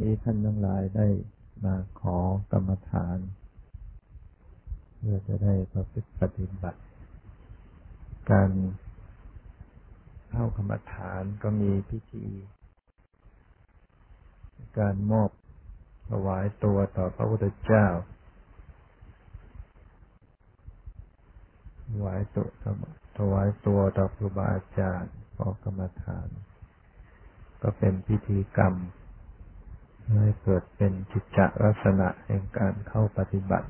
นี้ท่านทั้งหลายได้มาขอกรรมฐาน เพื่อจะได้ประพฤติปฏิบัติ การเข้ากรรมฐานก็มีพิธี การมอบถวายตัวต่อพระพุทธเจ้าถวายตัวถวายตัวต่อครูบาอาจารย์ขอกรรมฐาน ก็เป็นพิธีกรรม ให้เกิดเป็นจิตจลักษณะแห่งการเข้าปฏิบัติ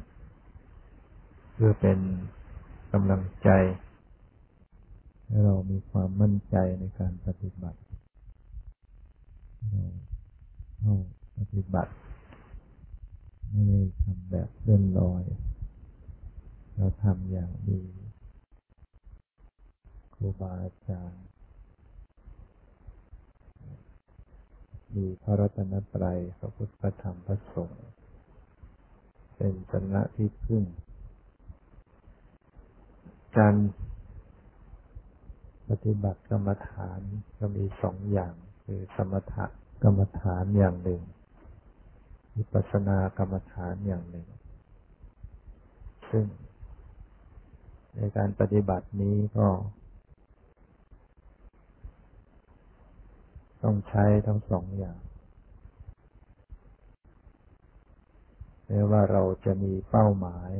เพื่อเป็นกำลังใจ ให้เรามีความมั่นใจในการปฏิบัติเราเข้าปฏิบัติ ไม่ได้ทำแบบเลื่อนลอย เราทำอย่างดีครูบาอาจารย์ มีพระรัตนตรัยพระพุทธธรรมพระสงฆ์เป็นชนะที่พึ่ง การปฏิบัติกรรมฐานก็มีสองอย่าง คือสมถกรรมฐานอย่างหนึ่งวิปัสสนากรรมฐานอย่างหนึ่ง ซึ่ง ในการปฏิบัตินี้ก็ ต้องใช้ทั้งสองอย่างแม้ว่าเราจะมีเป้าหมาย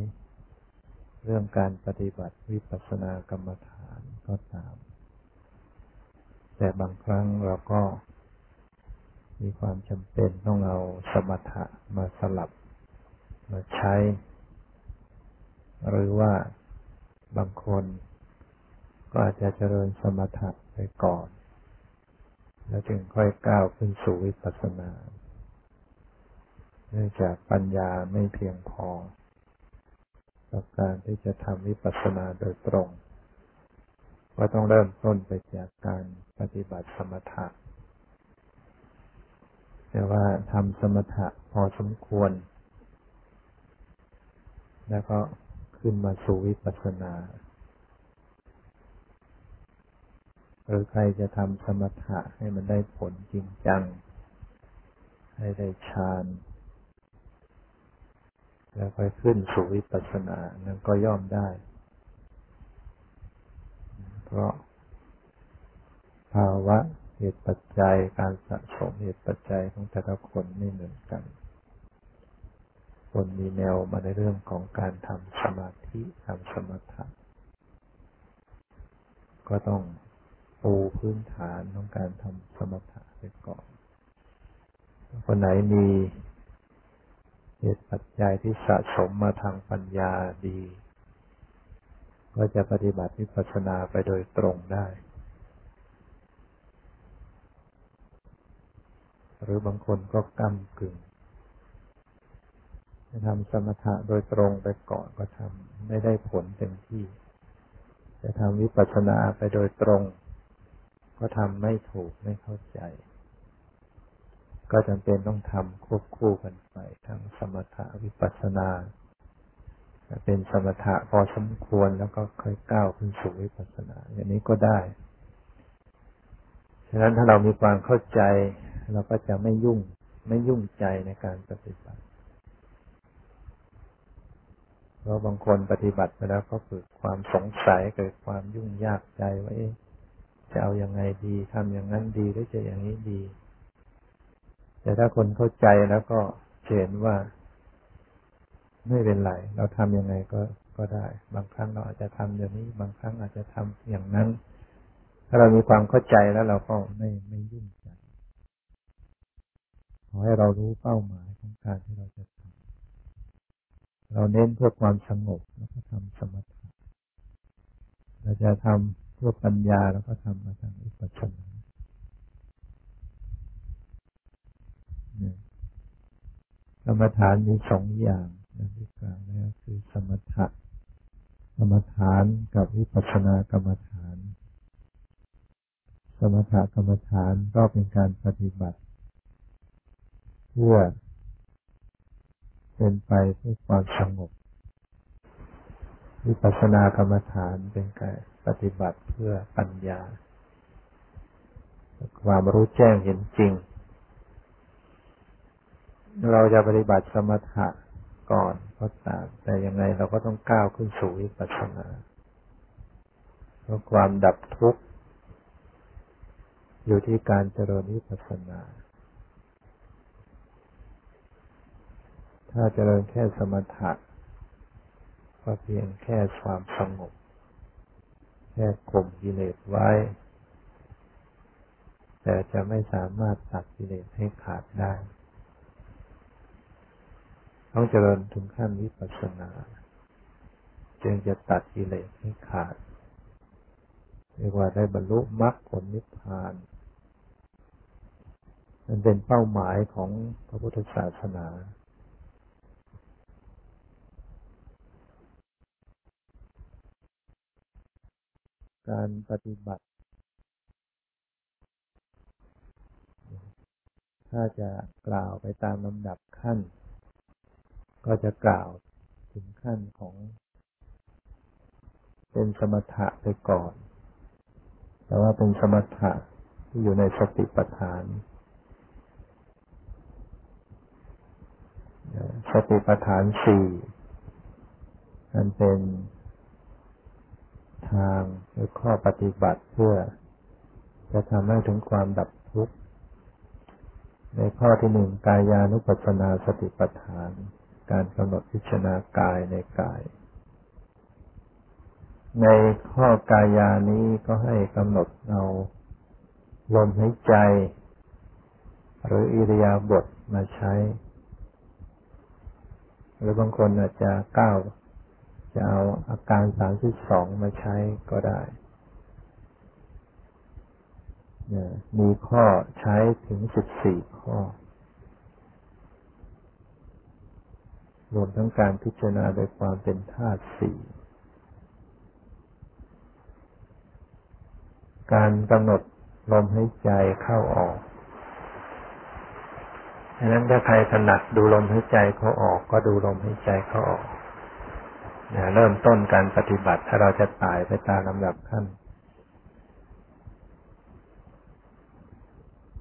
เรื่องการปฏิบัติวิปัสสนากรรมฐานก็ตาม แต่บางครั้งเราก็ มีความจำเป็นต้องเอาสมถะมาสลับมาใช้ หรือว่าบางคนก็อาจจะเจริญสมถะไปก่อน แล้วจึงค่อยก้าวขึ้นสู่วิปัสสนาเนื่องจากปัญญาไม่เพียงพอต่อการที่จะทำวิปัสสนาโดยตรง ก็ต้องเริ่มต้นไปจากการปฏิบัติสมถะแต่ว่าทำสมถะพอสมควร แล้วก็ขึ้นมาสู่วิปัสสนา หรือใครจะทำสมถะให้มันได้ผลจริงจัง ให้ได้ฌาน แล้วค่อยขึ้นสู่วิปัสสนานั้นก็ย่อมได้ เพราะ ภาวะเหตุปัจจัยการสะสมเหตุปัจจัยของแต่ละคนไม่เหมือนกัน คนมีแนวมาในเรื่องของการทำสมาธิทำสมถะก็ต้อง ปูพื้นฐานของการทำสมถะไปก่อนคนไหนมีเหตุปัจจัยที่สะสมมาทางปัญญาดี ก็จะปฏิบัติวิปัสสนาไปโดยตรงได้ หรือบางคนก็ก้ากึ่งจะทำสมถะโดยตรงไปก่อนก็ทำไม่ได้ผลเต็มที่ จะทำวิปัสสนาไปโดยตรง ก็ทำไม่ถูกไม่เข้าใจ ก็จำเป็นต้องทำควบคู่กันไป ทั้งสมถะวิปัสสนาเป็นสมถะพอสมควรแล้วก็ค่อยก้าวขึ้นสู่วิปัสสนา อย่างนี้ก็ได้ ฉะนั้นถ้าเรามีความเข้าใจ เราก็จะไม่ยุ่งไม่ยุ่งใจในการปฏิบัติเพราะบางคนปฏิบัติไปแล้วก็เกิดความสงสัยเกิดความยุ่งยากใจว่า จะเอาอยัางไงดีทำอย่างนั้นดีหรือจะอย่างนี้ดี แต่ถ้าคนเข้าใจแล้วก็เห็นว่า ไม่เป็นไร เราทำยังไงก็ก็ได้ บางครั้งเราอาจจะทำอย่างนี้ บางครั้งอาจจะทำอย่างนั้น ถ้าเรามีความเข้าใจแล้วเราก็ไม่ไม่ยุ่งใจขอให้เรารู้เป้าหมายของการที่เราจะทำเราเน้นเพื่อความสงบแล้วก็ทำสมถะเราจะทำ เพื่อปัญญาแล้วก็ทำมาทางอุปชนากรรมฐานมีสองอย่างนะที่กล่าวแล้วคือสมถะกรรมฐานกับวิปัสสนากรรมฐาน สมถะกรรมฐานก็เป็นการปฏิบัติ เพื่อ เป็นไปเพื่อความสงบ วิปัสสนากรรมฐานเป็นการ ปฏิบัติเพื่อปัญญา ความรู้แจ้งเห็นจริง เราจะปฏิบัติสมถะก่อนก็ตามแต่ยังไงเราก็ต้องก้าวขึ้นสู่วิปัสสนาเพราะความดับทุกข์ อยู่ที่การเจริญวิปัสสนา ถ้าเจริญแค่สมถะก็เพียงแค่ความสงบ แค่ข่มกิเลสไว้ แต่จะไม่สามารถตัดกิเลสให้ขาดได้ ต้องเจริญถึงขั้นวิปัสสนา จึงจะตัดกิเลสให้ขาดเรียกว่าได้บรรลุมรรคผลนิพพานมันเป็นเป้าหมายของพระพุทธศาสนา การปฏิบัติ ถ้าจะกล่าวไปตามลำดับขั้น ก็จะกล่าวถึงขั้นของเป็นสมถะไปก่อน แต่ว่าเป็นสมถะที่อยู่ในสติปัฏฐาน สติปัฏฐานสี่มันเป็น ทางหรือข้อปฏิบัติเพื่อ จะทำให้ถึงความดับทุกข์ ในข้อที่หนึ่งกายานุปัสสนาสติปัฏฐาน การกำหนดพิจารณากายในกาย ในข้อกายานี้ก็ให้กำหนดเอาลมหายใจ หรืออิริยาบถมาใช้ หรือบางคนอาจจะก้าว จะเอาอาการสามสิบสองมาใช้ก็ได้ มีข้อใช้ถึงสิบสี่ข้อ รวมทั้งการพิจารณาโดยความเป็นธาตุสี่การกำหนดลมหายใจเข้าออกดังนั้นถ้าใครถนัดดูลมหายใจเขาออก ก็ดูลมหายใจเขาออก เริ่มต้นการปฏิบัติ ถ้าเราจะตายไปตามลำดับขั้น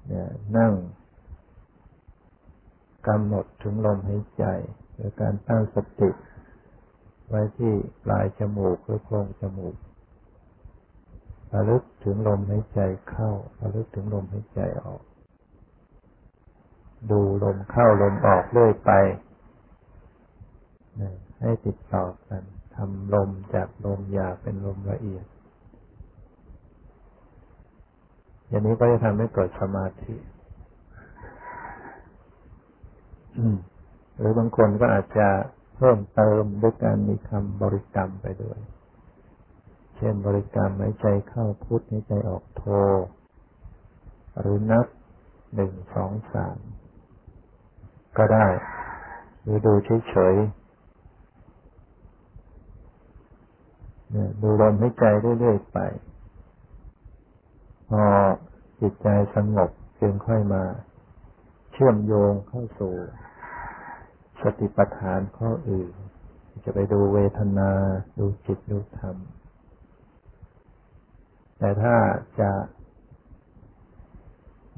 เนี่ยนั่งกำหนดถึงลมหายใจโดยการตั้งสติไว้ที่ปลายจมูกหรือโพรงจมูกระลึกถึงลมหายใจเข้าระลึกถึงลมหายใจออก ดูลมเข้าลมออกเรื่อยไป ให้ติดต่อกันทำลมจากลมหยาเป็นลมละเอียด อย่างนี้ก็จะทำให้เกิดสมาธิหรือบางคนก็อาจจะเพิ่มเติมด้วยการมีคำบริกรรมไปด้วย เช่นบริกรรมหายใจเข้าพุทหายใจออกโท หรือนับหนึ่งสองสามก็ได้ หรือดูเฉยๆ ดูลมหายใจเรื่อยๆไป พอจิตใจสงบจึงค่อยมา เชื่อมโยงเข้าสู่สติปัฏฐานข้ออื่น จะไปดูเวทนา ดูจิต ดูธรรม แต่ถ้าจะ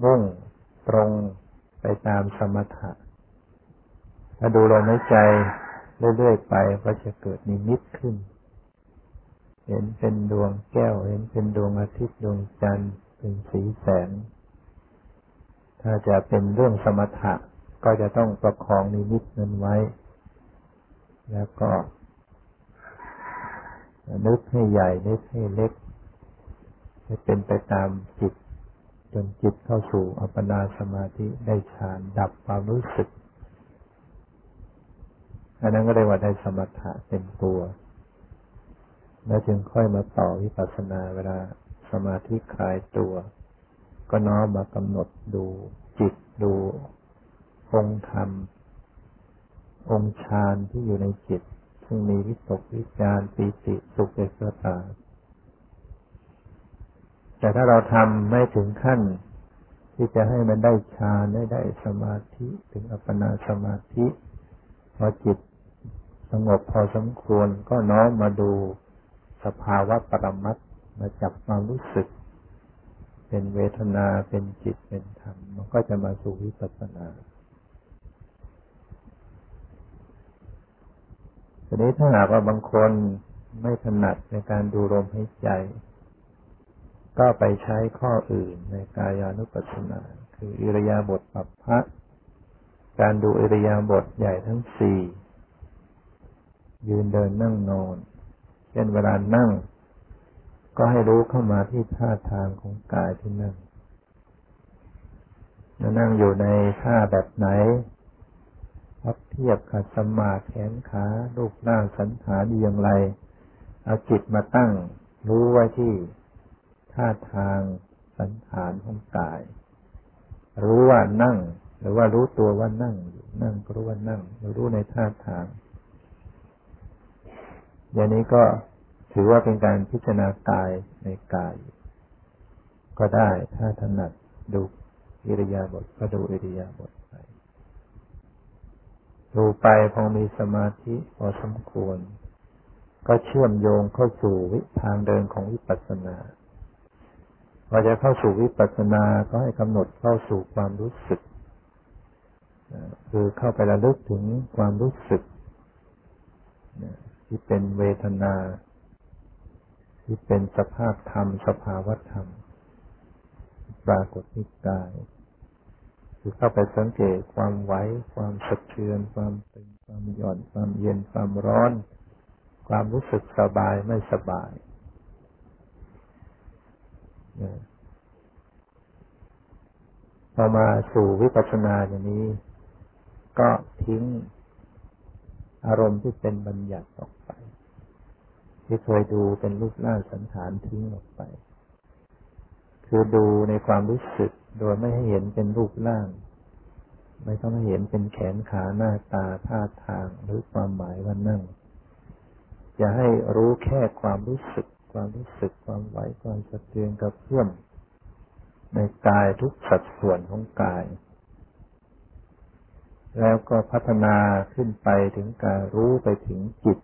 มุ่งตรงไปตามสมถะ ถ้าดูลมหายใจเรื่อยๆไปก็จะเกิดนิมิตขึ้น เห็นเป็นดวงแก้ว เห็นเป็นดวงอาทิตย์ดวงจันทร์เป็นสีแสง ถ้าจะเป็นเรื่องสมถะก็จะต้องประคองนิมิตนั้นไว้ แล้วก็ นึกให้ใหญ่ นึกให้เล็กให้เป็นไปตามจิต จนจิตเข้าสู่อัปปนาสมาธิได้ฌานดับความรู้สึกอันนั้นก็เรียกว่าได้สมถะเต็มตัว แล้วจึงค่อยมาต่อวิปัสสนาเวลาสมาธิคลายตัว ก็น้อมมากำหนดดูจิตดูองค์ธรรม องค์ฌานที่อยู่ในจิต ซึ่งมีวิตกวิจารปีติสุขเอกตาแต่ถ้าเราทำไม่ถึงขั้น ที่จะให้มันได้ฌานได้ได้สมาธิถึงอัปปนาสมาธิ พอจิตสงบพอสมควรก็น้อมมาดู สภาวะปรมัตมาจับมารู้สึก เป็นเวทนาเป็นจิตเป็นธรรม มันก็จะมาสู่วิปัสสนาทีนี้ถ้าหากว่าบางคนไม่ถนัดในการดูลมหายใจ ก็ไปใช้ข้ออื่นในกายานุปัสสนา คืออิรยาบถปัปพะการดูอิรยาบถใหญ่ทั้งสี่ยืนเดินนั่งนอน ช่นเวลานั่ง ก็ให้รู้เข้ามาที่ท่าทางของกายที่นั่งนั่งอยู่ในท่าแบบไหนพับเทียบขัดสมาธิแขนขาลูกหน้าสันฐานอย่างไร เอาจิตมาตั้ง รู้ไว้ที่ท่าทางสันฐานของกาย รู้ว่านั่ง หรือว่ารู้ตัวว่านั่งอยู่นั่งก็รู้ว่านั่ง รู้ในท่าทาง อย่างนี้ก็ถือว่าเป็นการพิจารณากายในกาย ก็ได้ถ้าถนัดดูอิริยาบถก็ดูอิริยาบถไปดูไปพอมีสมาธิพอสมควร ก็เชื่อมโยงเข้าสู่วิทางเดินของวิปัสสนาพอจะเข้าสู่วิปัสสนาก็ให้กำหนดเข้าสู่ความรู้สึก คือเข้าไประลึกถึงความรู้สึก ที่เป็นเวทนา ที่เป็นสภาพธรรม สภาวธรรม ปรากฏที่กาย คือเข้าไปสังเกตความไหว ความสะเทือน ความตึง ความหย่อน ความเย็น ความร้อน ความรู้สึกสบายไม่สบายพอมาสู่วิปัสสนาอย่างนี้ ก็ทิ้งอารมณ์ที่เป็นบัญญัติออก ที่เคยดูเป็นรูปร่างสันฐานทิ้งออกไป คือดูในความรู้สึกโดยไม่ให้เห็นเป็นรูปร่าง ไม่ต้องให้เห็นเป็นแขนขาหน้าตาท่าทางหรือความหมายว่านั่งจะให้รู้แค่ความรู้สึก ความรู้สึกความไหวความสะเทือนกับเพื่อมในกายทุกสัดส่วนของกาย แล้วก็พัฒนาขึ้นไปถึงการรู้ไปถึงจิต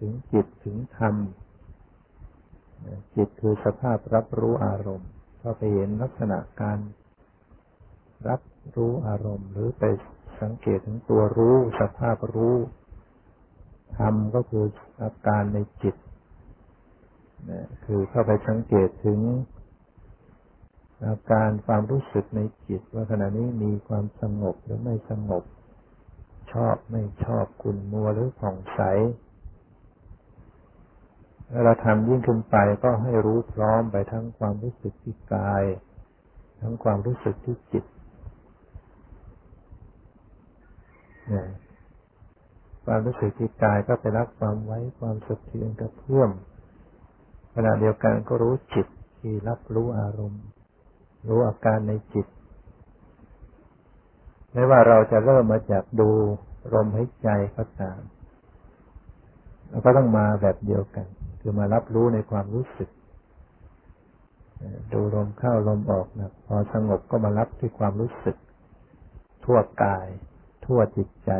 ถึงจิตถึงธรรมจิตคือสภาพรับรู้อารมณ์ก็ไปเห็นลักษณะการรับรู้อารมณ์ หรือไปสังเกตถึงตัวรู้สภาพรู้ธรรมก็คืออาการในจิตนะคือเข้าไปสังเกตถึง อาการความรู้สึกในจิต ว่าขณะนี้มีความสงบหรือไม่สงบ ชอบไม่ชอบคุณมัวหรือผ่องใส เราทำยิ่งขึ้นไปก็ให้รู้พร้อมไปทั้งความรู้สึกที่กาย ทั้งความรู้สึกที่จิตความรู้สึกที่กายก็ไปรับความไว้ความสะเทือนกระเพื่อมขณะเดียวกันก็รู้จิตที่รับรู้อารมณ์ รู้อาการในจิตไม่ว่าเราจะเริ่มมาจากดูลมหายใจก็ตามเราก็ต้องมาแบบเดียวกัน คือมารับรู้ในความรู้สึก ดูลมเข้าลมออกนะพอสงบก็มารับที่ความรู้สึก ทั่วกาย ทั่วจิตใจ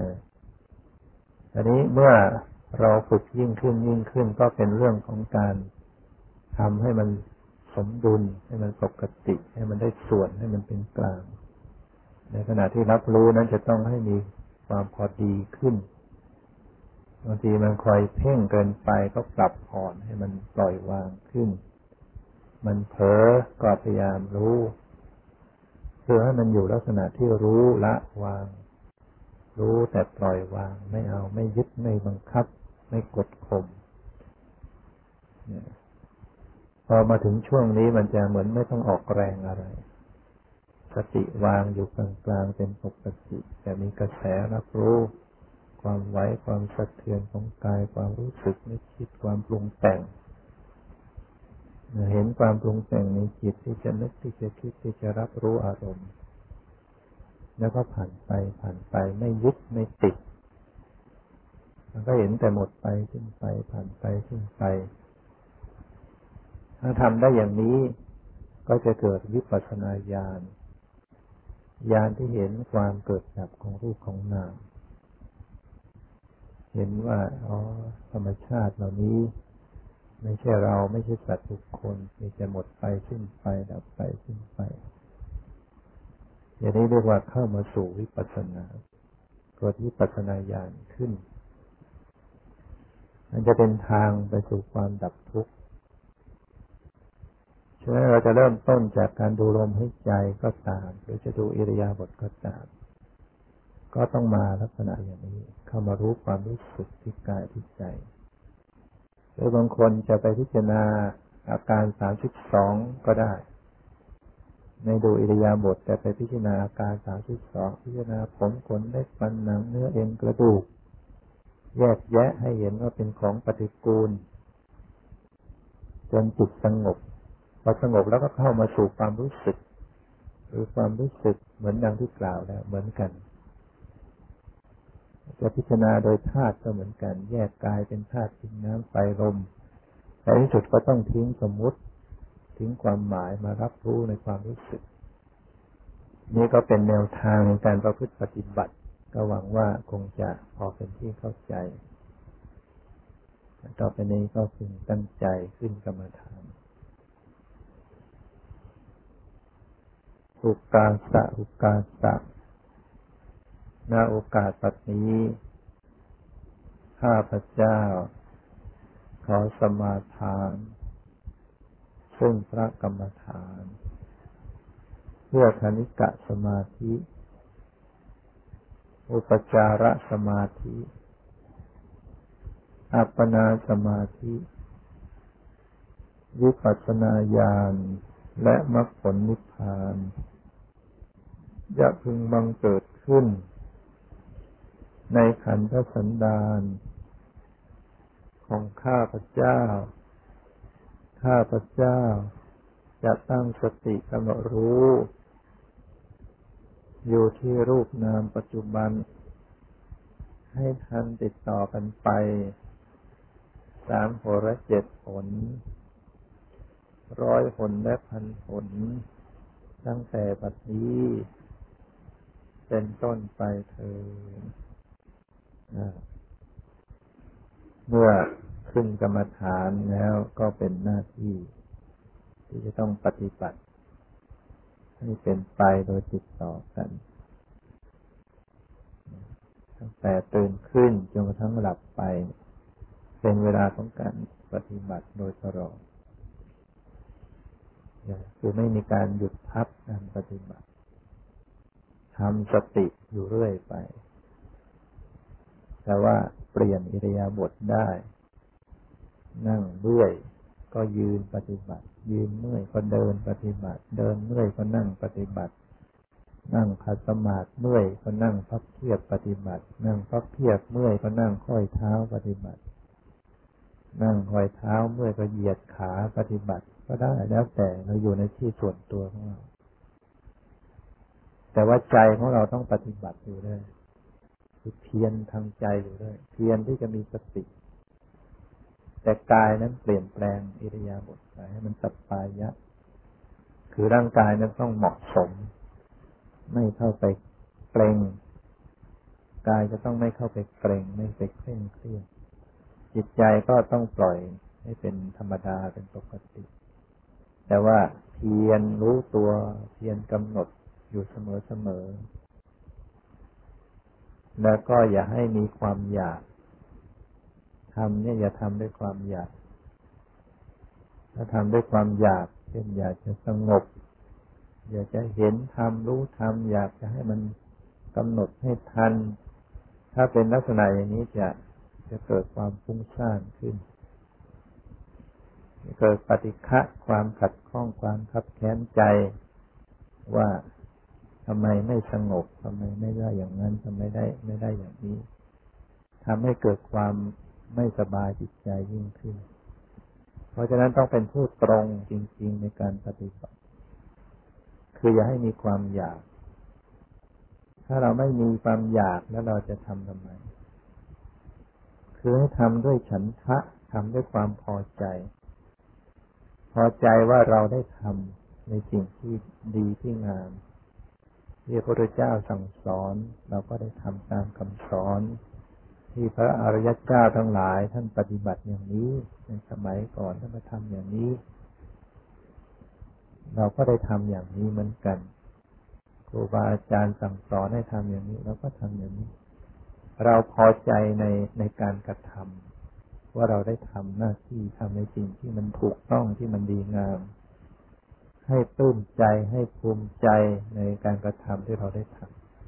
นะอันนี้เมื่อเราฝึกยิ่งขึ้นยิ่งขึ้นก็เป็นเรื่องของการทำให้มันสมดุลให้มันปกติ ให้มันได้ส่วนให้มันเป็นกลาง ในขณะที่รับรู้นั้นจะต้องให้มี ความพอดีขึ้นบางทีมันคอยเพ่งเกินไปก็ปรับผ่อนให้มันปล่อยวางขึ้น มันเผลอก็พยายามรู้เพื่อให้มันอยู่ลักษณะที่รู้ละวาง รู้แต่ปล่อยวาง ไม่เอาไม่ยึดไม่บังคับ ไม่กดข่มพอมาถึงช่วงนี้มันจะเหมือนไม่ต้องออกแรงอะไร สติวางอยู่กลางๆเป็นปกติแต่มีกระแสรับรู้ความไหวความสะเทือนของกายความรู้สึกนึกคิดความปรุงแต่งเห็นความปรุงแต่งในจิตที่จะนึกที่จะคิดที่จะรับรู้อารมณ์ แล้วก็ผ่านไปผ่านไปไม่ยึดไม่ติดมันก็เห็นแต่หมดไปสิ้นไปผ่านไปสิ้นไป ถ้าทำได้อย่างนี้ก็จะเกิดวิปัสสนาญาณ ญาณที่เห็นความเกิดดับของรูปของนาม เห็นว่าอ๋อธรรมชาติเหล่านี้ ไม่ใช่เราไม่ใช่สัตว์ทุกคนมีแต่หมดไปสิ้นไปดับไปสิ้นไปอย่างนี้เรียกว่าเข้ามาสู่วิปัสสนาเกิดวิปัสสนาญาณขึ้นมันจะเป็นทางไปสู่ความดับทุกข์ ฉะนั้นเราจะเริ่มต้นจากการดูลมให้ใจก็ตาม หรือจะดูอิริยาบถก็ตาม ก็ต้องมาลักษณะอย่างนี้ เข้ามารู้ความรู้สึกที่กายที่ใจหรือบางคนจะไปพิจารณาอาการสามสิบสองก็ได้ในดูอิริยาบถแต่ไปพิจารณาอาการสามสิบสองพิจารณาผมขนเล็บฟันหนังเนื้อเอ็นกระดูก แยกแยะให้เห็นว่าเป็นของปฏิกูล จนจิตสงบ พอสงบแล้วก็เข้ามาสู่ความรู้สึก หรือความรู้สึกเหมือนดังที่กล่าวแล้ว เหมือนกันจะพิจารณาโดยธาตุก็เหมือนกัน แยกกายเป็นธาตุดินน้ำไฟลมแต่ที่สุดก็ต้องทิ้งสมมุติ ทิ้งความหมายมารับรู้ในความรู้สึก นี่ก็เป็นแนวทางในการประพฤติปฏิบัติ ก็หวังว่าคงจะพอเป็นที่เข้าใจ ต่อไปนี้ก็พึงตั้งใจขึ้นกรรมฐาน อุกาสะอุกาสะณโอกาสปัจนี้ ข้าพเจ้า ขอสมาทาน ซึ่งพระกรรมฐาน เพื่อคณิกะสมาธิ อุปจาระสมาธิ อัปปนาสมาธิวิปัสสนาญาณและมรรคผลนิพพาน จะพึงบังเกิดขึ้น ในขันธสันดาน ของข้าพเจ้า ข้าพเจ้า จะตั้งสติกำหนดรู้ อยู่ที่รูปนามปัจจุบัน ให้ทันติดต่อกันไป สามหและเจ็ดผลร้อยผลและพันผลตั้งแต่ปัจนี้ เป็นต้นไปเธอเมื่อขึ้นกรรมฐานแล้วก็เป็นหน้าที่ ที่จะต้องปฏิบัติ ให้เป็นไปโดยติดต่อกันตั้งแต่ตื่นขึ้นจนกระทั่งหลับไป เป็นเวลาของการปฏิบัติโดยตลอดคือไม่มีการหยุดพักการปฏิบัติ ทำสติอยู่เรื่อยไป แต่ว่าเปลี่ยนอิริยาบถได้ นั่งเมื่อยก็ยืนปฏิบัติ ยืนเมื่อยก็เดินปฏิบัติ เดินเมื่อยก็นั่งปฏิบัติ นั่งขัดสมาธิเมื่อยก็นั่งพับเพียบปฏิบัติ นั่งพับเพียบเมื่อยก็นั่งค่อยเท้าปฏิบัติ นั่งค่อยเท้าเมื่อยก็เหยียดขาปฏิบัติ ก็ได้แล้วแต่เราอยู่ในที่ส่วนตัวของเรา แต่ว่าใจของเราต้องปฏิบัติอยู่ด้วยคือเพียรทางใจอยู่ด้วย เพียรที่จะมีสติ แต่กายนั้นเปลี่ยนแปลงอิริยาบถไปให้มันสัปปายะ คือร่างกายนั้นต้องเหมาะสม ไม่เข้าไปเกรงกายจะต้องไม่เข้าไปเกรงไม่ไปเคร่งเครียดจิตใจก็ต้องปล่อยให้เป็นธรรมดาเป็นปกติ แต่ว่าเพียรรู้ตัวเพียรกำหนด อยู่เสมอเสมอ แล้วก็อย่าให้มีความอยากทำเนี่ยอย่าทำด้วยความอยาก ถ้าทำด้วยความอยาก เช่นอยากจะสงบ อยากจะเห็นทำรู้ทำอยากจะให้มันกำหนดให้ทัน ถ้าเป็นลักษณะอย่างนี้จะจะเกิดความฟุ้งซ่านขึ้น เกิดปฏิฆะความขัดข้องความคับแค้นใจว่า ทำไมไม่สงบทำไมไม่ได้อย่างนั้นทำไมได้ไม่ได้อย่างนี้ทำให้เกิดความไม่สบายจิตใจยิ่งขึ้น เพราะฉะนั้นต้องเป็นผู้ตรงจริง ๆ ในการปฏิบัติ คืออย่าให้มีความอยาก ถ้าเราไม่มีความอยากแล้วเราจะทำทำไม คือให้ทำด้วยฉันทะทำด้วยความพอใจ พอใจว่าเราได้ทำในสิ่งที่ดีที่งาม ที่พระพุทธเจ้าสั่งสอน เราก็ได้ทำตามคำสอน ที่พระอริยเจ้าทั้งหลายท่านปฏิบัติอย่างนี้ ในสมัยก่อนท่านมาทำอย่างนี้ เราก็ได้ทำอย่างนี้เหมือนกันครูบาอาจารย์สั่งสอนให้ทำอย่างนี้เราก็ทำอย่างนี้ เราพอใจในในการกระทำว่าเราได้ทำหน้าที่ทำในสิ่งที่มันถูกต้องที่มันดีงาม ให้ปลื้มใจให้ภูมิใจในการกระทำที่เราได้ท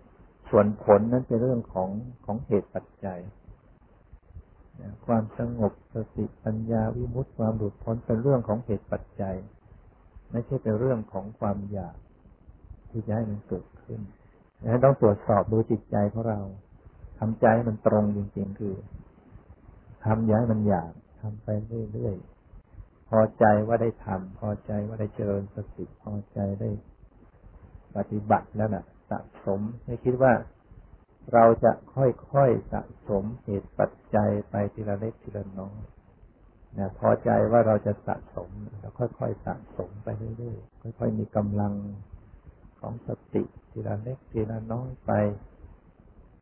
ำส่วนผลนั้นเป็นเรื่องของของเหตุปัจจัยความสงบสติปัญญาวิมุตติความหลุดพ้นเป็นเรื่องของเหตุปัจจัย ไม่ใช่เป็นเรื่องของความอยากที่จะให้มันเกิดขึ้นดังนั้นต้องตรวจสอบดูจิตใจของเราทำใจมันตรงจริงๆคือทำย้ายมันอยากทำไปเรื่อยๆ พอใจว่าได้ทำพอใจว่าได้เจริญสติพอใจได้ปฏิบัติแล้วนะ่ะ สะสมไม่คิดว่าเราจะค่อยๆสะสมเหตุปัจจัยไปทีละเล็กทีละน้อยนะพอใจว่าเราจะสะสมเราค่อยๆสะสมไปเรื่อยๆค่อย ๆ มีกำลังของสติทีละเล็กทีละน้อยไป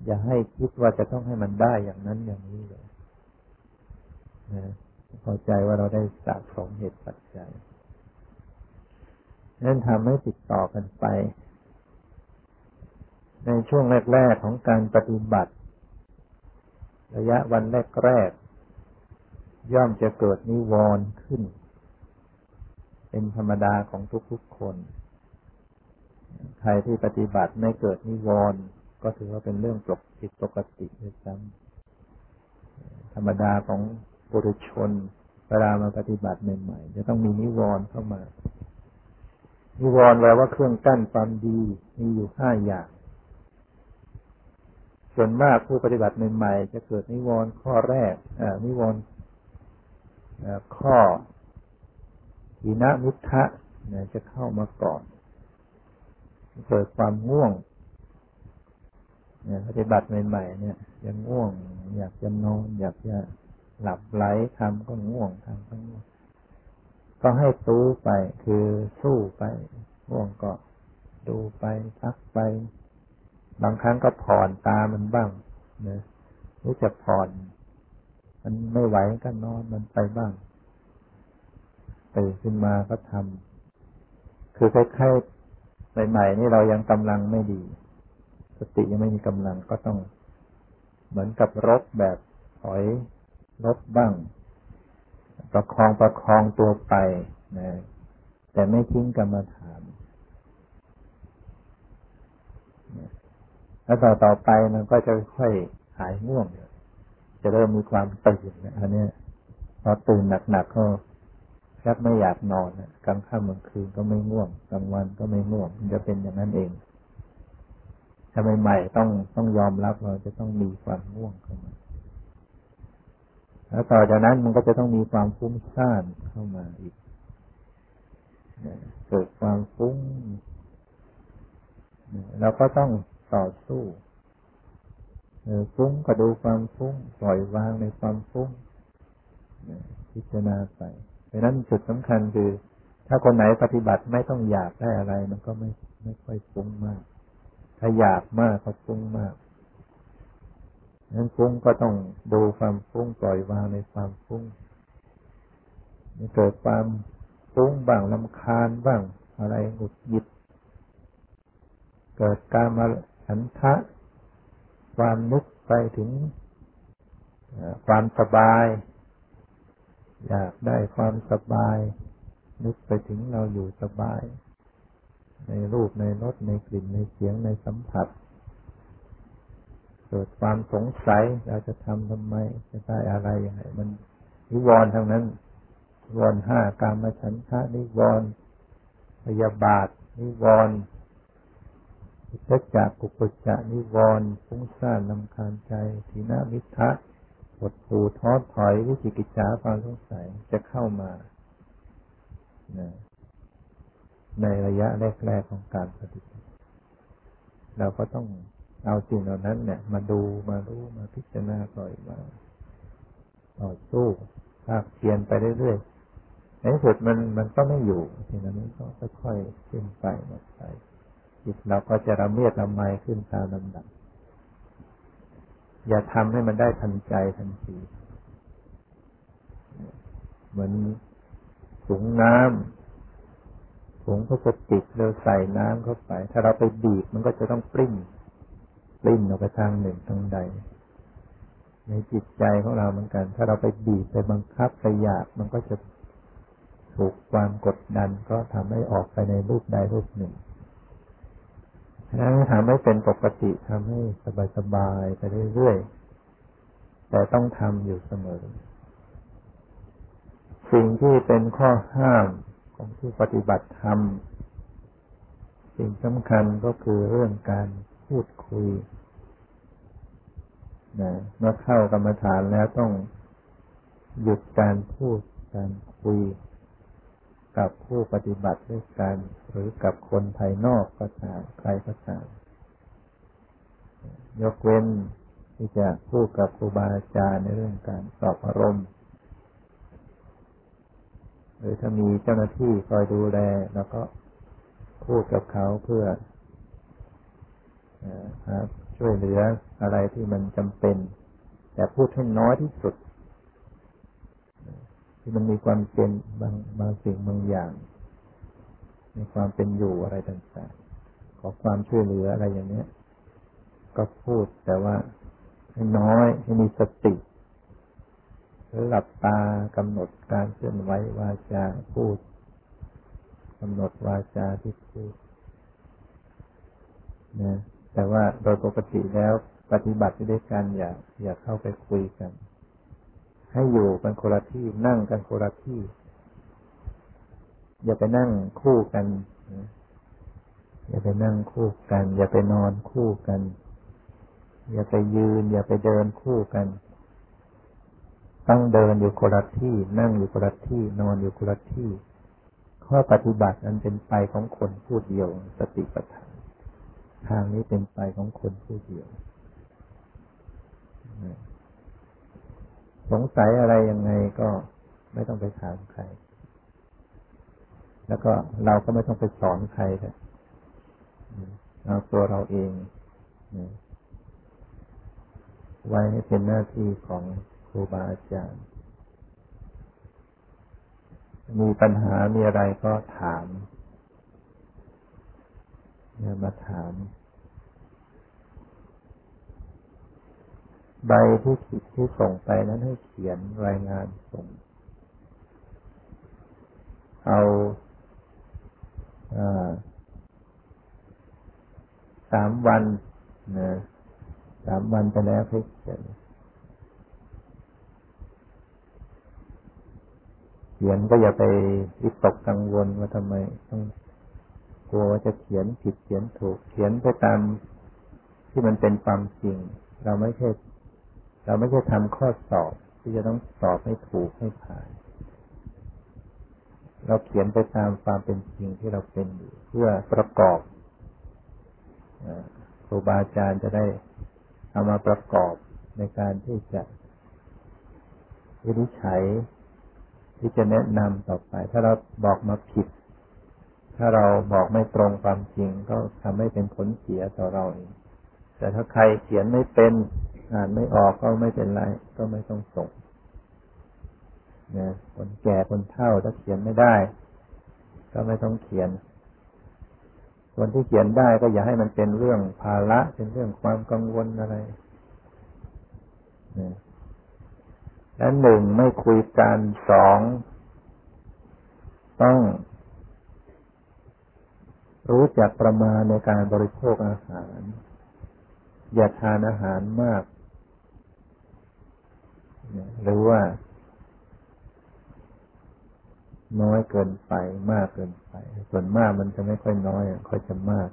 อย่าให้คิดว่าจะต้องให้มันได้อย่างนั้นอย่างนี้เลยนะ พอใจว่าเราได้สะสมเหตุปัจจัยนั่นทำให้ติดต่อกันไป ในช่วงแรก ๆ ของการปฏิบัติ ระยะวันแรก ๆ ย่อมจะเกิดนิวรณ์ขึ้น เป็นธรรมดาของทุก ๆ คน ใครที่ปฏิบัติไม่เกิดนิวรณ์ก็ถือว่าเป็นเรื่องปกติปกติด้วยซ้ำธรรมดาของ ปุถุชนเวลามาปฏิบัติใหม่ๆจะต้องมีนิวรณ์เข้ามา นิวรณ์แปลว่าเครื่องกั้นความดีมีอยู่ห้าอย่างส่วนมากผู้ปฏิบัติใหม่ๆจะเกิดนิวรณ์ข้อแรกนิวรณ์ข้ออินะมุทะจะเข้ามาก่อน เกิดความง่วงปฏิบัติใหม่ ๆ เนี่ยยังง่วง อยากจะนอน อยากจะ หลับไหลทำก็ง่วงทำก็ง่วงก็ให้ตู้ไปคือสู้ไปง่วงก็ดูไปพักไป บางครั้งก็ผ่อนตามันบ้างนะรือจะผ่อน มันไม่ไหวก็นอนมันไปบ้างตื่นขึ้นมาก็ทำคือคล้ายๆใหม่ๆนี่เรายังกำลังไม่ดี สติยังไม่มีกำลังก็ต้อง เหมือนกับรถแบบถอย รถบ้าง ประคองประคองตัวไปนะแต่ไม่ทิ้งกรรมฐานแล้วต่อต่อไปมันก็จะค่อยหายง่วงจะเริ่มมีความตื่นอันนี้พอตื่นหนักๆก็ชักไม่อยากนอนกลางค่ำกลางคืนก็ไม่ง่วงกลางวันก็ไม่ง่วง มันจะเป็นอย่างนั้นเองถ้าใหม่ๆต้องต้องยอมรับเราจะต้องมีความง่วงเข้ามา แล้วต่อจากนั้นมันก็จะต้องมีความฟุ้งซ่านเข้ามาอีกเกิดความฟุ้งเราก็ต้องต่อสู้ฟุ้งก็ดูความฟุ้งปล่อยวางในความฟุ้งพิจารณาไปดังนั้นจุดสำคัญคือ ถ้าคนไหนปฏิบัติไม่ต้องอยากได้อะไร มันก็ไม่ไม่ค่อยฟุ้งมาก ถ้าอยากมากก็ฟุ้งมาก นั้นฟุ้งก็ต้องดูความฟุ้งปล่อยวางในความฟุ้งเกิดความฟุ้งบ้างลำคาญบ้างอะไรหงุดหงิด เกิดการมาฉันทะ ความนึกไปถึงความสบาย อยากได้ความสบาย นึกไปถึงเราอยู่สบาย ในรูปในรสในกลิ่นในเสียงในสัมผัส กิดความสงสัยเราจะทำทำไม จะได้อะไรอย่างไรมันนิวรณ์ทั้งนั้นนิวรณ์ห้าการมาฉันทะนิวรณ์พยาบาท นิวรณ์สัจจะกุกุจะนิวรณ์ฟุ้งซ่านลำคาญใจทีนามิทะหดหูท้อถอยวิจิกิจฉาความสงสัยจะเข้ามาในระยะแรกๆของการปฏิบัติเราก็ต้อง เอาสิ่งเหล่านั้นเนี่ย มาดูมารู้มาพิจารณาปล่อยวาต่อสู้ภาคเพียนไปเรื่อยๆในสุดมันมันก็ไม่อยู่สิ่งนั้นก็ค่อยๆขึ้นไปหมดไปจิตเราก็จะระเมียดระไมขึ้นตามลำดับอย่าทำให้มันได้ทันใจทันทีเหมือนสูงน้ำถุงพลาสติกเราใส่น้ำเข้าไป ถ้าเราไปบีบมันก็จะต้องปริ้น ปริ้นออกไปทางหนึ่งทางใด ในจิตใจของเราเหมือนกัน ถ้าเราไปบีบไปบังคับไปอยากมันก็จะถูกความกดดันก็ทำให้ออกไปในรูปใดรูปหนึ่งนั้นทำให้เป็นปกติทำให้สบายๆไปเรื่อยๆ แต่ต้องทำอยู่เสมอ สิ่งที่เป็นข้อห้ามของผู้ปฏิบัติธรรม สิ่งสำคัญก็คือเรื่องการ พูดคุยนะเมื่อเข้ากรรมฐานแล้วต้องหยุดการพูดการคุย กับผู้ปฏิบัติด้วยกันหรือกับคนภายนอกก็ตามใครก็ตามยกเว้นที่จะพูดกับครูบาอาจารย์ในเรื่องการสอบอารมณ์หรือถ้ามีเจ้าหน้าที่คอยดูแลแล้วก็พูดกับเขาเพื่อ ช่วยเหลืออะไรที่มันจำเป็น แต่พูดให้น้อยที่สุด ที่มันมีความเป็นบางบางสิ่งบางอย่าง ในความเป็นอยู่อะไรต่างๆ ขอความช่วยเหลืออะไรอย่างเนี้ย ก็พูดแต่ว่าให้น้อยให้มีสติหรือหลับตากำหนดการเคลื่อนไหววาจาพูดกำหนดวาจาที่พูดนะ แต่ว่าโดยปกติแล้วปฏิบัติด้วยกันอย่าอย่าเข้าไปคุยกัน ให้อยู่กันคนละที่นั่งกันคนละที่ อย่าไปนั่งคู่กันอย่าไปนั่งคู่กัน อย่าไปนอนคู่กัน อย่าไปยืน อย่าไปเดินคู่กัน ต้องเดินอยู่คนละที่ นั่งอยู่คนละที่ นอนอยู่คนละที่ ข้อปฏิบัตินั้นเป็นไปของคนผู้เดียวสติปัฏฐาน ทางนี้เป็นไปของคนผู้เดียว สงสัยอะไรยังไงก็ไม่ต้องไปถามใคร แล้วก็เราก็ไม่ต้องไปสอนใครเลยเอาตัวเราเองไว้ให้เป็นหน้าที่ของครูบาอาจารย์ มีปัญหามีอะไรก็ถาม มาถาม ใบที่ผิดที่ส่งไปนั้นให้เขียนรายงานส่ง เอาสามวันนะสามวันไปแล้วให้เขียนเขียนก็อย่าไปวิตกกังวลว่าทำไมต้อง ลัวว่าจะเขียนผิดเขียนถูก เขียนไปตามที่มันเป็นความจริง เราไม่ใช่ เราไม่ใช่ทำข้อสอบที่จะต้องสอบให้ถูกให้ผ่าน เราเขียนไปตามความเป็นจริงที่เราเป็นอยู่เพื่อประกอบครูบาอาจารย์จะได้เอามาประกอบในการที่จะวินิจฉัยที่จะแนะนำต่อไป ถ้าเราบอกมาผิด ถ้าเราบอกไม่ตรงความจริงก็ทำให้เป็นผลเสียต่อเราเองแต่ถ้าใครเขียนไม่เป็นอ่านไม่ออกก็ไม่เป็นไร ก็ไม่ต้องส่งนะคนแก่คนเฒ่าถ้าเขียนไม่ได้ ก็ไม่ต้องเขียน คนที่เขียนได้ก็อย่าให้มันเป็นเรื่องภาระเป็นเรื่องความกังวลอะไรนะและหนึ่งไม่คุยกันสองต้อง รู้จักประมาณในการบริโภคอาหาร อย่าทานอาหารมาก หรือว่า น้อยเกินไปมากเกินไป ส่วนมากมันจะไม่ค่อยน้อยค่อยจะมาก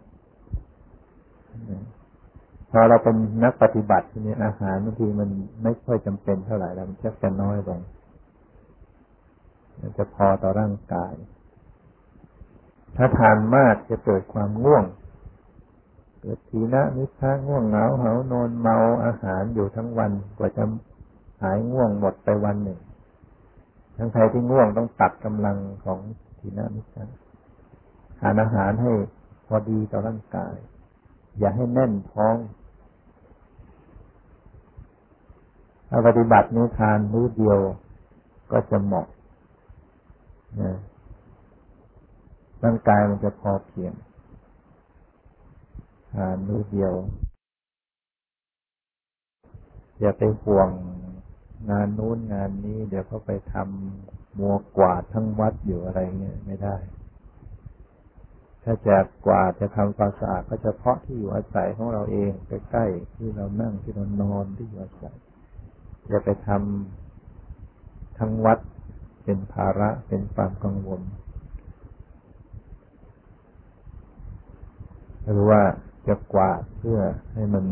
พอเราเป็นนักปฏิบัติทีนี้อาหารบางทีมันไม่ค่อยจำเป็นเท่าไหร่แล้วมันจะจะน้อยลงมันจะพอต่อร่างกาย ถ้าทานมากจะเกิดความง่วง เกิดทีนะนิทาง่วงเหงาเหานอนเมาอาหารอยู่ทั้งวันกว่าจะหายง่วงหมดไปวันหนึ่ง ทั้งใครที่ง่วงต้องตัดกำลังของทีนามิจาทานอาหารให้พอดีต่อร่างกาย อย่าให้แน่นท้องถ้าปฏิบัตินี้ทานมื้อเดียวก็จะเหมาะนะ ร่างกายมันจะพอเพียงหามือเดียว อย่าไปห่วงงานนู้นงานนี้ เดี๋ยวเขาไปทำมัวกวาดทั้งวัดอยู่อะไรเงี้ยไม่ได้ ถ้าจะกวาดจะทำความสะอาดก็เฉพาะที่อยู่อาศัยของเราเองใกล้ๆที่เรานั่งที่เรานอนที่อยู่อาศัยอย่าไปทำทั้งวัดเป็นภาระเป็นความกังวล หรือว่าจะกวาดเพื่อให้มัน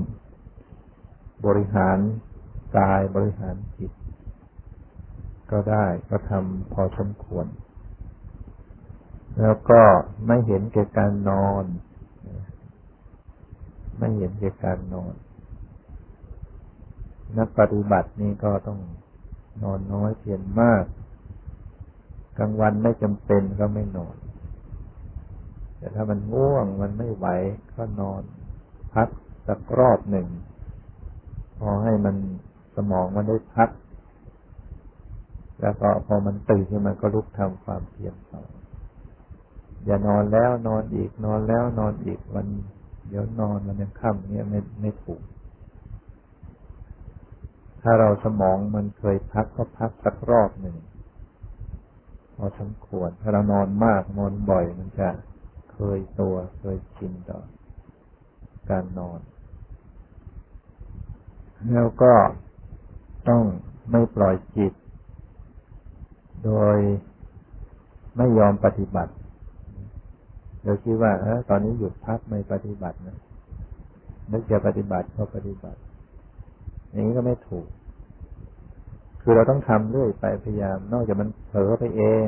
บริหารกายบริหารจิต ก็ได้ก็ทำพอสมควร แล้วก็ไม่เห็นแก่การนอน ไม่เห็นแก่การนอน นักปฏิบัตินี่ก็ต้องนอนน้อยเพียงมาก กลางวันไม่จำเป็นก็ไม่นอน แต่ถ้ามันง่วงมันไม่ไหวก็นอน พักสักรอบหนึ่ง พอให้มันสมองมันได้พัก แล้วก็พอมันตื่นขึ้นมาก็ลุกทำความเพียรต่ออย่านอนแล้วนอนอีกนอนแล้วนอนอีกวันเดี๋ยวนอนมันยังค่ำเงี้ยไม่ไม่ถูก ถ้าเราสมองมันเคยพักก็พักสักรอบหนึ่งพอสมควรถ้าเรานอนมากนอนบ่อยมันจะ เคยตัวเคยชินต่อการนอน แล้วก็ต้องไม่ปล่อยจิต โดยไม่ยอมปฏิบัติเราคิดว่าเออตอนนี้หยุดพักไม่ปฏิบัตินะนึกจะปฏิบัติก็ปฏิบัติ อย่างนี้ก็ไม่ถูก คือเราต้องทำเรื่อยไปพยายาม นอกจากมันเผลอไปเอง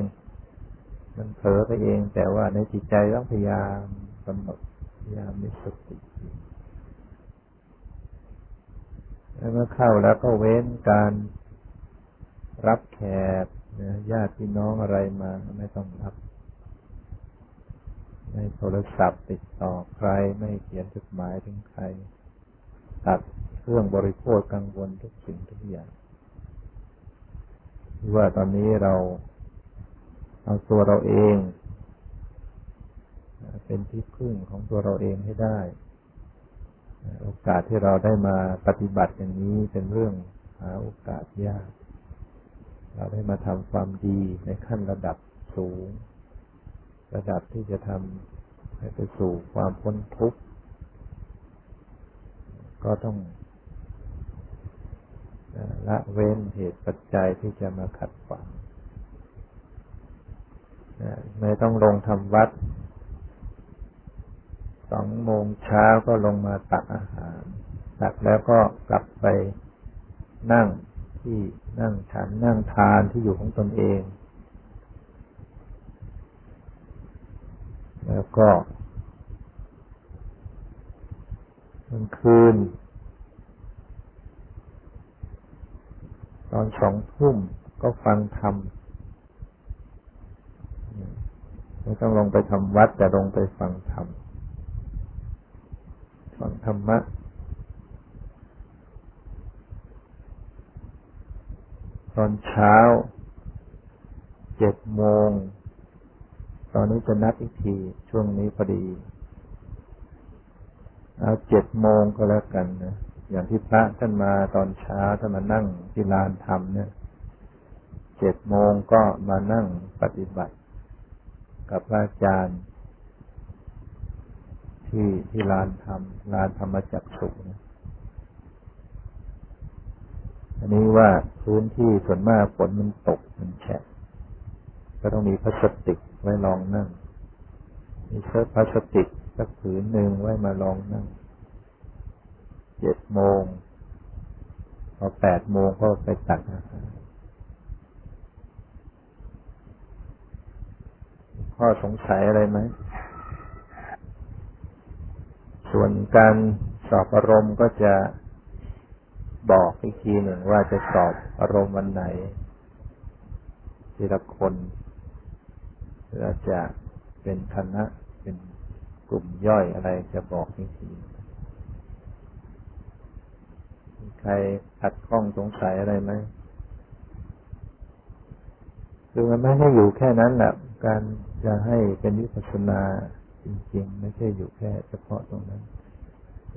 มันเผลอไปเอง แต่ว่าในจิตใจต้องพยายามกำหนดพยายามมีสติแล้วเมื่อเข้าแล้วก็เว้นการรับแขกญาติพี่น้องอะไรมาไม่ต้องรับไม่โทรศัพท์ติดต่อใครไม่เขียนจดหมายถึงใคร ตัดเครื่องบริโภคกังวลทุกสิ่งทุกอย่างว่าตอนนี้เรา เอาตัวเราเอง เป็นที่พึ่งของตัวเราเองให้ได้ โอกาสที่เราได้มาปฏิบัติอย่างนี้เป็นเรื่องหาโอกาสยาก เราได้มาทำความดีในขั้นระดับสูง ระดับที่จะทำให้ไปสู่ความพ้นทุกข์ ก็ต้องละเว้นเหตุปัจจัยที่จะมาขัดขวาง ไม่ต้องลงทำวัด สองโมงเช้าก็ลงมาตักอาหาร ตักแล้วก็กลับไปนั่งที่นั่งฉันนั่งทานที่อยู่ของตนเอง แล้วก็กลางคืน ตอนสองทุ่มก็ฟังธรรม ไม่ต้องลงไปทำวัดแต่ลงไปฟังธรรม ฟังธรรมะ ตอนเช้า เจ็ดโมง ตอนนี้จะนัดอีกที ช่วงนี้พอดี เอาเจ็ดโมงก็แล้วกันนะ อย่างที่พระท่านมาตอนเช้าท่านมานั่งที่ลานธรรมเนี่ย เจ็ดโมงก็มานั่งปฏิบัติ กับพระอาจารย์ ที่ที่ลานธรรมลานธรรมจักสุนะอันนี้ว่าพื้นที่ส่วนมากฝนมันตกมันแฉะก็ต้องมีพลาสติกไว้รองนั่ง มีเสื้อพลาสติกสักผืนหนึ่งไว้มาลองนั่งเจ็ดโมงพอแปดโมงก็ไปตักอาหาร ข้อสงสัยอะไรไหม ส่วนการสอบอารมณ์ก็จะบอกอีกทีหนึ่งว่าจะสอบอารมณ์วันไหน ทีละคนหรือจะเป็นคณะเป็นกลุ่มย่อยอะไรจะบอกอีกทีใครขัดข้องสงสัยอะไรไหมคือมันไม่ได้อยู่แค่นั้นแหละ การจะให้เป็นวิปัสสนาจริงๆ ไม่ใช่อยู่แค่เฉพาะตรงนั้น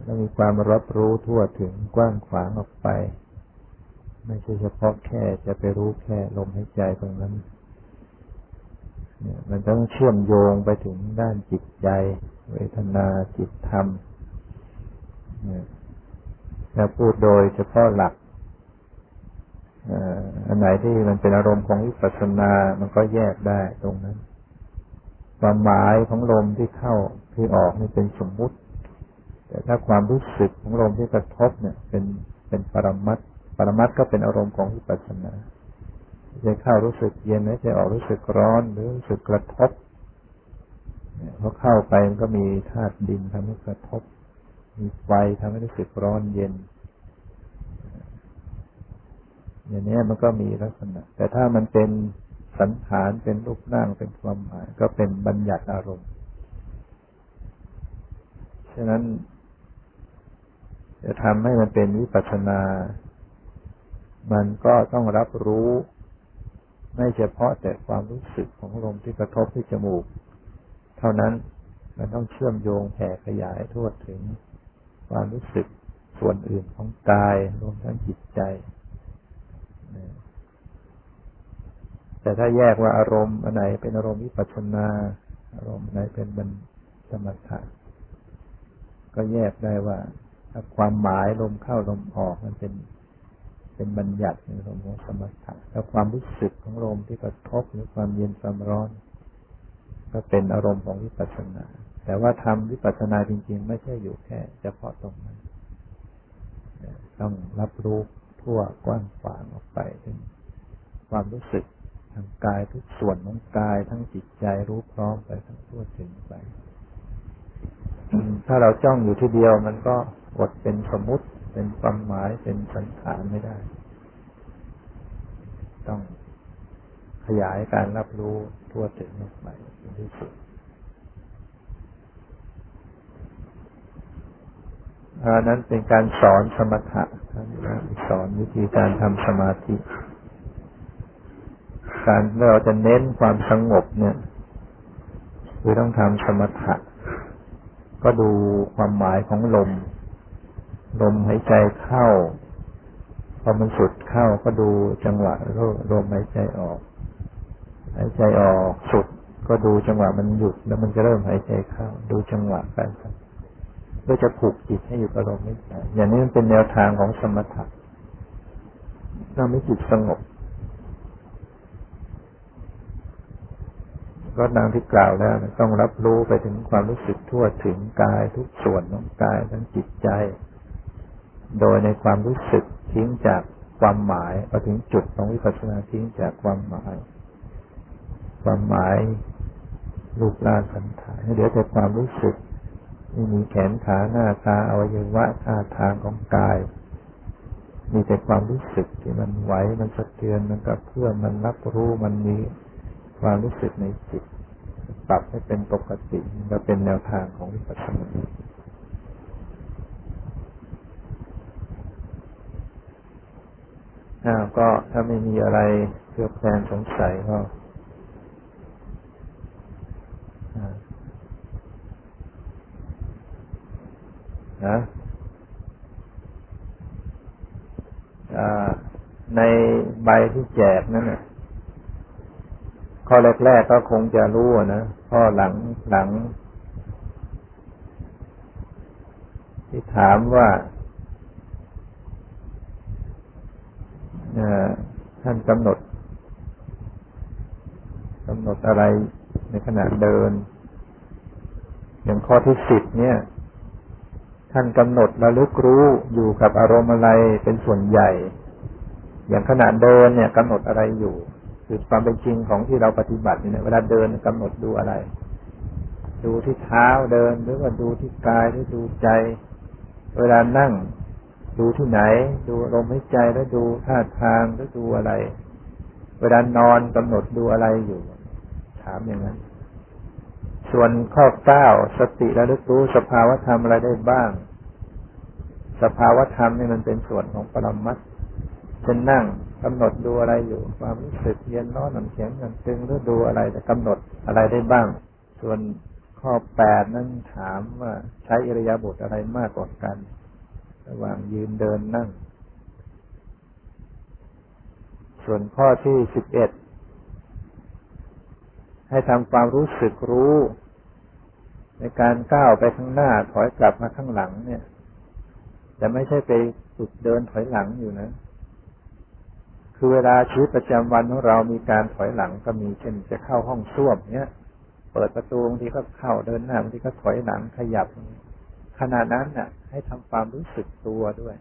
ต้องมีความรับรู้ทั่วถึงกว้างขวางออกไป ไม่ใช่เฉพาะแค่จะไปรู้แค่ลมหายใจตรงนั้น เนี่ย มันต้องเชื่อมโยงไปถึงด้านจิตใจ เวทนาจิตธรรมเนี่ยถ้าพูดโดยเฉพาะหลัก อันไหนที่มันเป็นอารมณ์ของวิปัสสนา มันก็แยกได้ตรงนั้น ความหมายของลมที่เข้าที่ออกนี่เป็นสมมุติ แต่ถ้าความรู้สึกของลมที่กระทบเนี่ย เป็นเป็นปรมัตปรมัตก็เป็นอารมณ์ของวิปัสสนาจะเข้ารู้สึกเย็นหรือจะออกรู้สึกร้อน หรือรู้สึกกระทบเพอเข้าไปมันก็มีธาตุดินทำให้กระทบ มีไฟทำให้รู้สึกร้อนเย็น อย่างนี้มันก็มีลักษณะ แต่ถ้ามันเป็นสันฐานเป็นรูปร่างเป็นความหมาย ก็เป็นบัญญัติอารมณ์ ฉะนั้น จะทำให้มันเป็นวิปัสสนา มันก็ต้องรับรู้ ไม่เฉพาะแต่ความรู้สึกของลมที่กระทบที่จมูก เท่านั้นมันต้องเชื่อมโยงแผ่ขยายทั่วถึงความรู้สึกส่วนอื่นของกายรวมทั้งจิตใจ แต่ถ้าแยกว่าอารมณ์อันไหนเป็นอารมณ์วิปัสสนา อารมณ์ไหนเป็นบันสมถะก็แยกได้ว่าความหมายลมเข้าลมออกมันเป็นเป็นบัญญัติในลมของสมถะแล้วความรู้สึกของลมที่กระทบหรือความเย็นความร้อน ก็เป็นอารมณ์ของวิปัสสนา แต่ว่าทำวิปัสสนาจริง ๆ ไม่ใช่อยู่แค่เฉพาะตรงนั้น ต้องรับรู้ ทั่วกว้างขวางออกไปถึงความรู้สึกทางกายทุกส่วนของกายทั้งจิตใจรู้พร้อมไปทั้งทั่วถึงไป ถ้าเราจ้องอยู่ที่เดียวมันก็อดเป็นสมมติเป็นความหมายเป็นสังขารไม่ได้ ต้องขยายการรับรู้ทั่วถึงออกไปที่สุดอันนั้นเป็นการสอนสมถะ สอนวิธีการทำสมาธิ การเราจะเน้นความสงบเนี่ยคือต้องทำสมถะ ก็ดูความหมายของลม ลมหายใจเข้า พอมันสุดเข้าก็ดูจังหวะลมหายใจออก หายใจออกสุด ก็ดูจังหวะมันหยุดแล้วมันจะเริ่มหายใจเข้า ดูจังหวะการ เพื่อจะผูกจิตให้อยู่กับลมหายใจอย่างนี้มันเป็นแนวทางของสมถะทำให้จิตสงบก็นางที่กล่าวแล้วต้องรับรู้ไปถึงความรู้สึกทั่วถึงกายทุกส่วนของกายทั้งจิตใจ โดยในความรู้สึกทิ้งจากความหมายพอถึงจุดของวิปัสสนาทิ้งจากความหมาย ความหมายรูปร่างสันฐานเดี๋ยวแต่ความรู้สึก ไม่มีแขนขาหน้าตาอวัยวะท่าทางของกาย มีแต่ความรู้สึกที่มันไหวมันสะเทือนมันกระเพื่อมมันรับรู้มันมีความรู้สึกในจิตปรับให้เป็นปกติมันเป็นแนวทางของวิปัสสนาอ้าวก็ถ้าไม่มีอะไรเพื่อแพลนสงสัยก็ นะในใบที่แจกนั่นน่ะข้อแรกๆก็คงจะรู้นะข้อหลังหลัง ที่ถามว่าท่านกำหนดกำหนดอะไรในขณะเดิน อย่างข้อที่สิบเนี่ย ท่านกำหนดระลึกรู้อยู่กับอารมณ์อะไรเป็นส่วนใหญ่ อย่างขณะเดินเนี่ยกำหนดอะไรอยู่คือความเป็นจริงของที่เราปฏิบัติเนี่ยเวลาเดินกำหนดดูอะไร ดูที่เท้าเดินหรือว่าดูที่กายหรือดูใจ เวลานั่ง ดูที่ไหน ดูลมหายใจแล้วดูท่าทางแล้วดูอะไร เวลานอนกำหนดดูอะไรอยู่ ถามอย่างนั้น ส่วนข้อเก้าสติระลึกรู้สภาวธรรมอะไรได้บ้าง สภาวธรรมนี่มันเป็นส่วนของปรมัตจะนั่งกำหนดดูอะไรอยู่ ความรู้สึกเย็นร้อนหนังแข็งหนังตึงหรือดูอะไรจะกำหนดอะไรได้บ้าง ส่วนข้อแปดนั้นถามว่าใช้อิริยาบถอะไรมากกว่ากัน ระหว่างยืนเดินนั่ง ส่วนข้อที่สิบเอ็ดให้ทำความรู้สึกรู้ ในการก้าวไปข้างหน้าถอยกลับมาข้างหลังเนี่ย แต่ไม่ใช่ไปฝึกเดินถอยหลังอยู่นะ คือเวลาชีวิตประจำวันของเรามีการถอยหลังก็มีเช่นจะเข้าห้องส้วมเนี้ยเปิดประตูบางทีก็เข้าเดินหน้าบางทีก็ถอยหลังขยับขณะนั้นน่ะ ให้ทำความรู้สึกตัวด้วย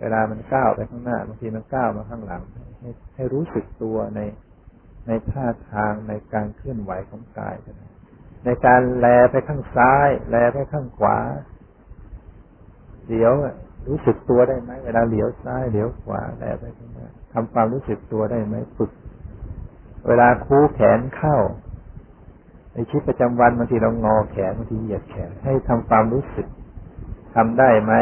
เวลามันก้าวไปข้างหน้าบางทีมันก้าวมาข้างหลัง ให้ให้รู้สึกตัวในในท่าทางในการเคลื่อนไหวของกาย ในการแลไปข้างซ้าย แลไปข้างขวาเหลียวรู้สึกตัวได้ไหมเวลาเหลียวซ้ายเหลียวขวาแลไปข้างหน้าทำความรู้สึกตัวได้ไหมฝึก เวลาคูแขนเข้า ในชีวิตประจำวันบางทีเรางอแขนบางทีเหยียดแขน ให้ทำความรู้สึกทำได้ไหม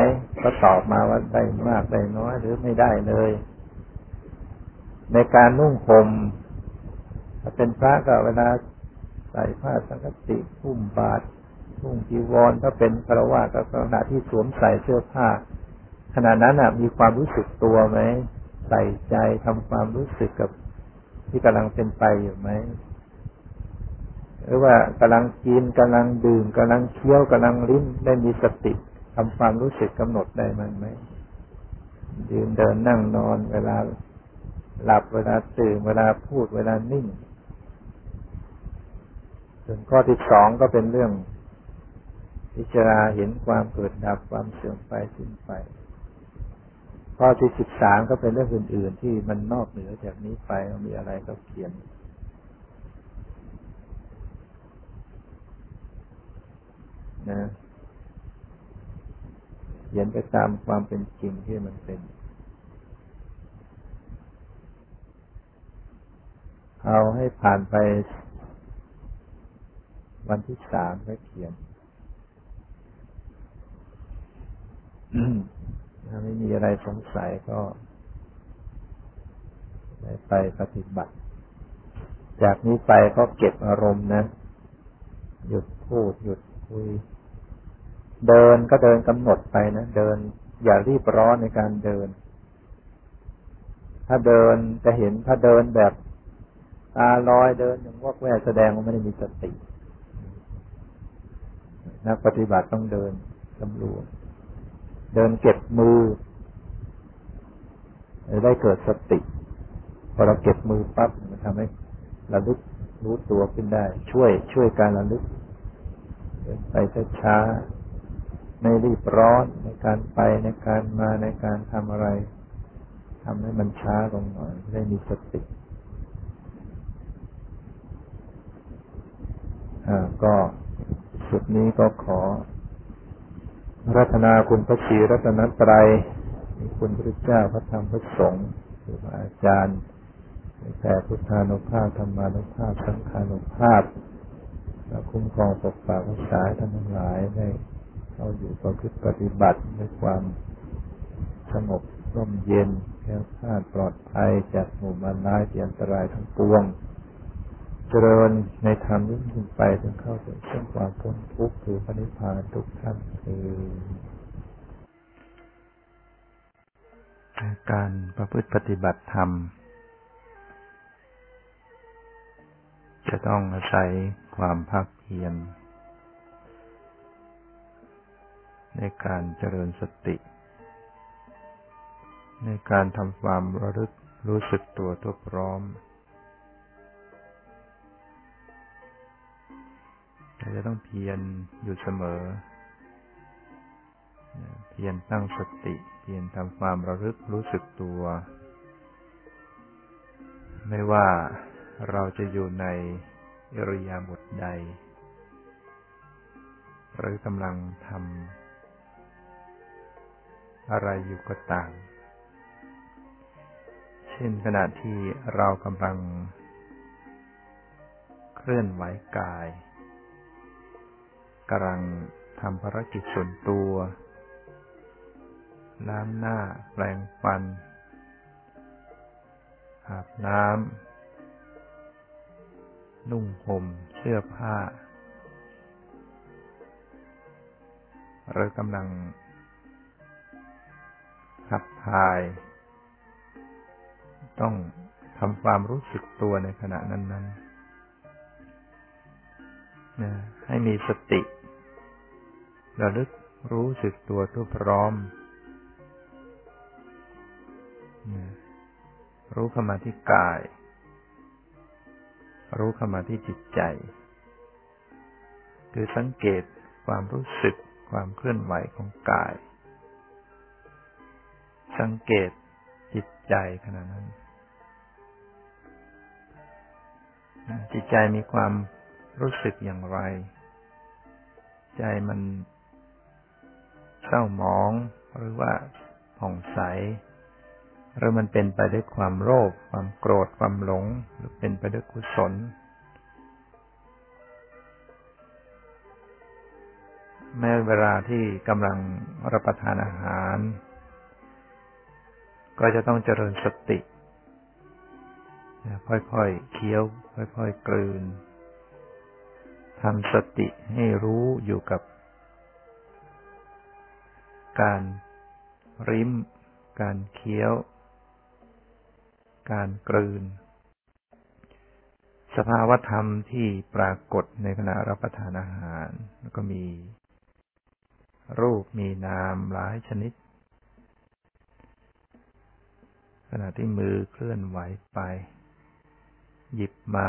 ก็ตอบมาว่าได้มากได้น้อยหรือไม่ได้เลย ในการนุ่งห่มถ้าเป็นพระก็เวลา ใส่ผ้าสังกติพุ่มบาทพุ่มจีวรถ้าเป็นคารวะก็ขณะที่สวมใส่เสื้อผ้า ขณะนั้นมีความรู้สึกตัวไหมใส่ใจทำความรู้สึกกับที่กำลังเป็นไปอยู่ไหมหรือว่ากำลังกินกำลังดื่มกำลังเคี้ยวกำลังลิ้นได้มีสติทำความรู้สึกกำหนดได้มันไหมยืนเดินนั่งนอนเวลาหลับเวลาตื่นเวลาพูดเวลานิ่ง ส่วนข้อที่สองก็เป็นเรื่อง พิจารณาเห็นความเกิดดับความเสื่อมไปสิ้นไป ข้อที่สิบสามก็เป็นเรื่องอื่น ๆ ที่มันนอกเหนือจากนี้ไปมีอะไรก็เขียนนะเขียนไปตามความเป็นจริงที่มันเป็น เอาให้ผ่านไป วันที่สามก็เขียนถ้าไม่มีอะไรสงสัยก็ไปปฏิบัติ จากนี้ไปก็เก็บอารมณ์นะ หยุดพูด หยุดคุย เดินก็เดินกำหนดไปนะ เดิน อย่ารีบร้อนในการเดิน ถ้าเดินจะเห็นถ้าเดินแบบตาลอยเดินอย่างวอกแวกแสดงว่าไม่ได้มีสติ นักปฏิบัติต้องเดินสำรวจเดินเก็บมือได้เกิดสติพอเราเก็บมือปั๊บมันทำให้ระลึกรู้ตัวขึ้นได้ ช่วยช่วยการระลึกเดินไปช้าไม่รีบร้อนในการไปในการมาในการทำอะไรทำให้มันช้าลงหน่อยได้มีสติอ่าก็ สุดนี้ก็ขอ รัตนาคุณพระศรีรัตนตรัยคุณพระเจ้าพระธรรมพระสงฆ์ครูบาอาจารย์แต่พุทธานุภาพธรรมานุภาพสังขานุภาพและคุ้มครองปกปักรักษาท่านทั้งหลายในเราอยู่ประพฤติปฏิบัติด้วยความสงบร่มเย็นแค่คาดปลอดภัยจากหมู่มารร้ายที่อันตรายทั้งปวง เจริญในธรรมยิ่งขึ้นไปจนเข้าถึงเส้นความพ้นทุกข์คือพระนิพพานทุกท่านคือการประพฤติปฏิบัติธรรม จะต้องอาศัยความภาคเพียรในการเจริญสติ ในการทำความระลึกรู้สึกตัวทั่วพร้อม เราจะต้องเพียรอยู่เสมอ เพียรตั้งสติ เพียรทำความระลึกรู้สึกตัว ไม่ว่าเราจะอยู่ในอริยาบทใด หรือกำลังทำอะไรอยู่ก็ตาม เช่นขณะที่เรากำลังเคลื่อนไหวกาย กำลังทำภารกิจส่วนตัว ล้างหน้าแปรงฟัน อาบน้ำ นุ่งห่มเสื้อผ้า หรือกำลังขับถ่าย ต้องทำความรู้สึกตัวในขณะนั้นๆ นะให้มีสติ ระลึกรู้สึกตัวทั่วพร้อมนะรู้เข้ามาที่กาย รู้เข้ามาที่จิตใจ คือสังเกตความรู้สึกความเคลื่อนไหวของกาย สังเกตจิตใจขณะนั้น จิตใจมีความ รู้สึกอย่างไร ใจมันเศร้าหมองหรือว่าผ่องใส หรือมันเป็นไปด้วยความโลภความโกรธความหลง หรือเป็นไปด้วยกุศล แม้เวลาที่กำลังรับประทานอาหาร ก็จะต้องเจริญสติค่อยๆเคี้ยว ค่อยๆกลืน ทำสติให้รู้อยู่กับ การริม การเคี้ยว การกลืน สภาวธรรมที่ปรากฏในขณะรับประทานอาหารแล้วก็มี รูปมีนามหลายชนิด ขณะที่มือเคลื่อนไหวไป หยิบมา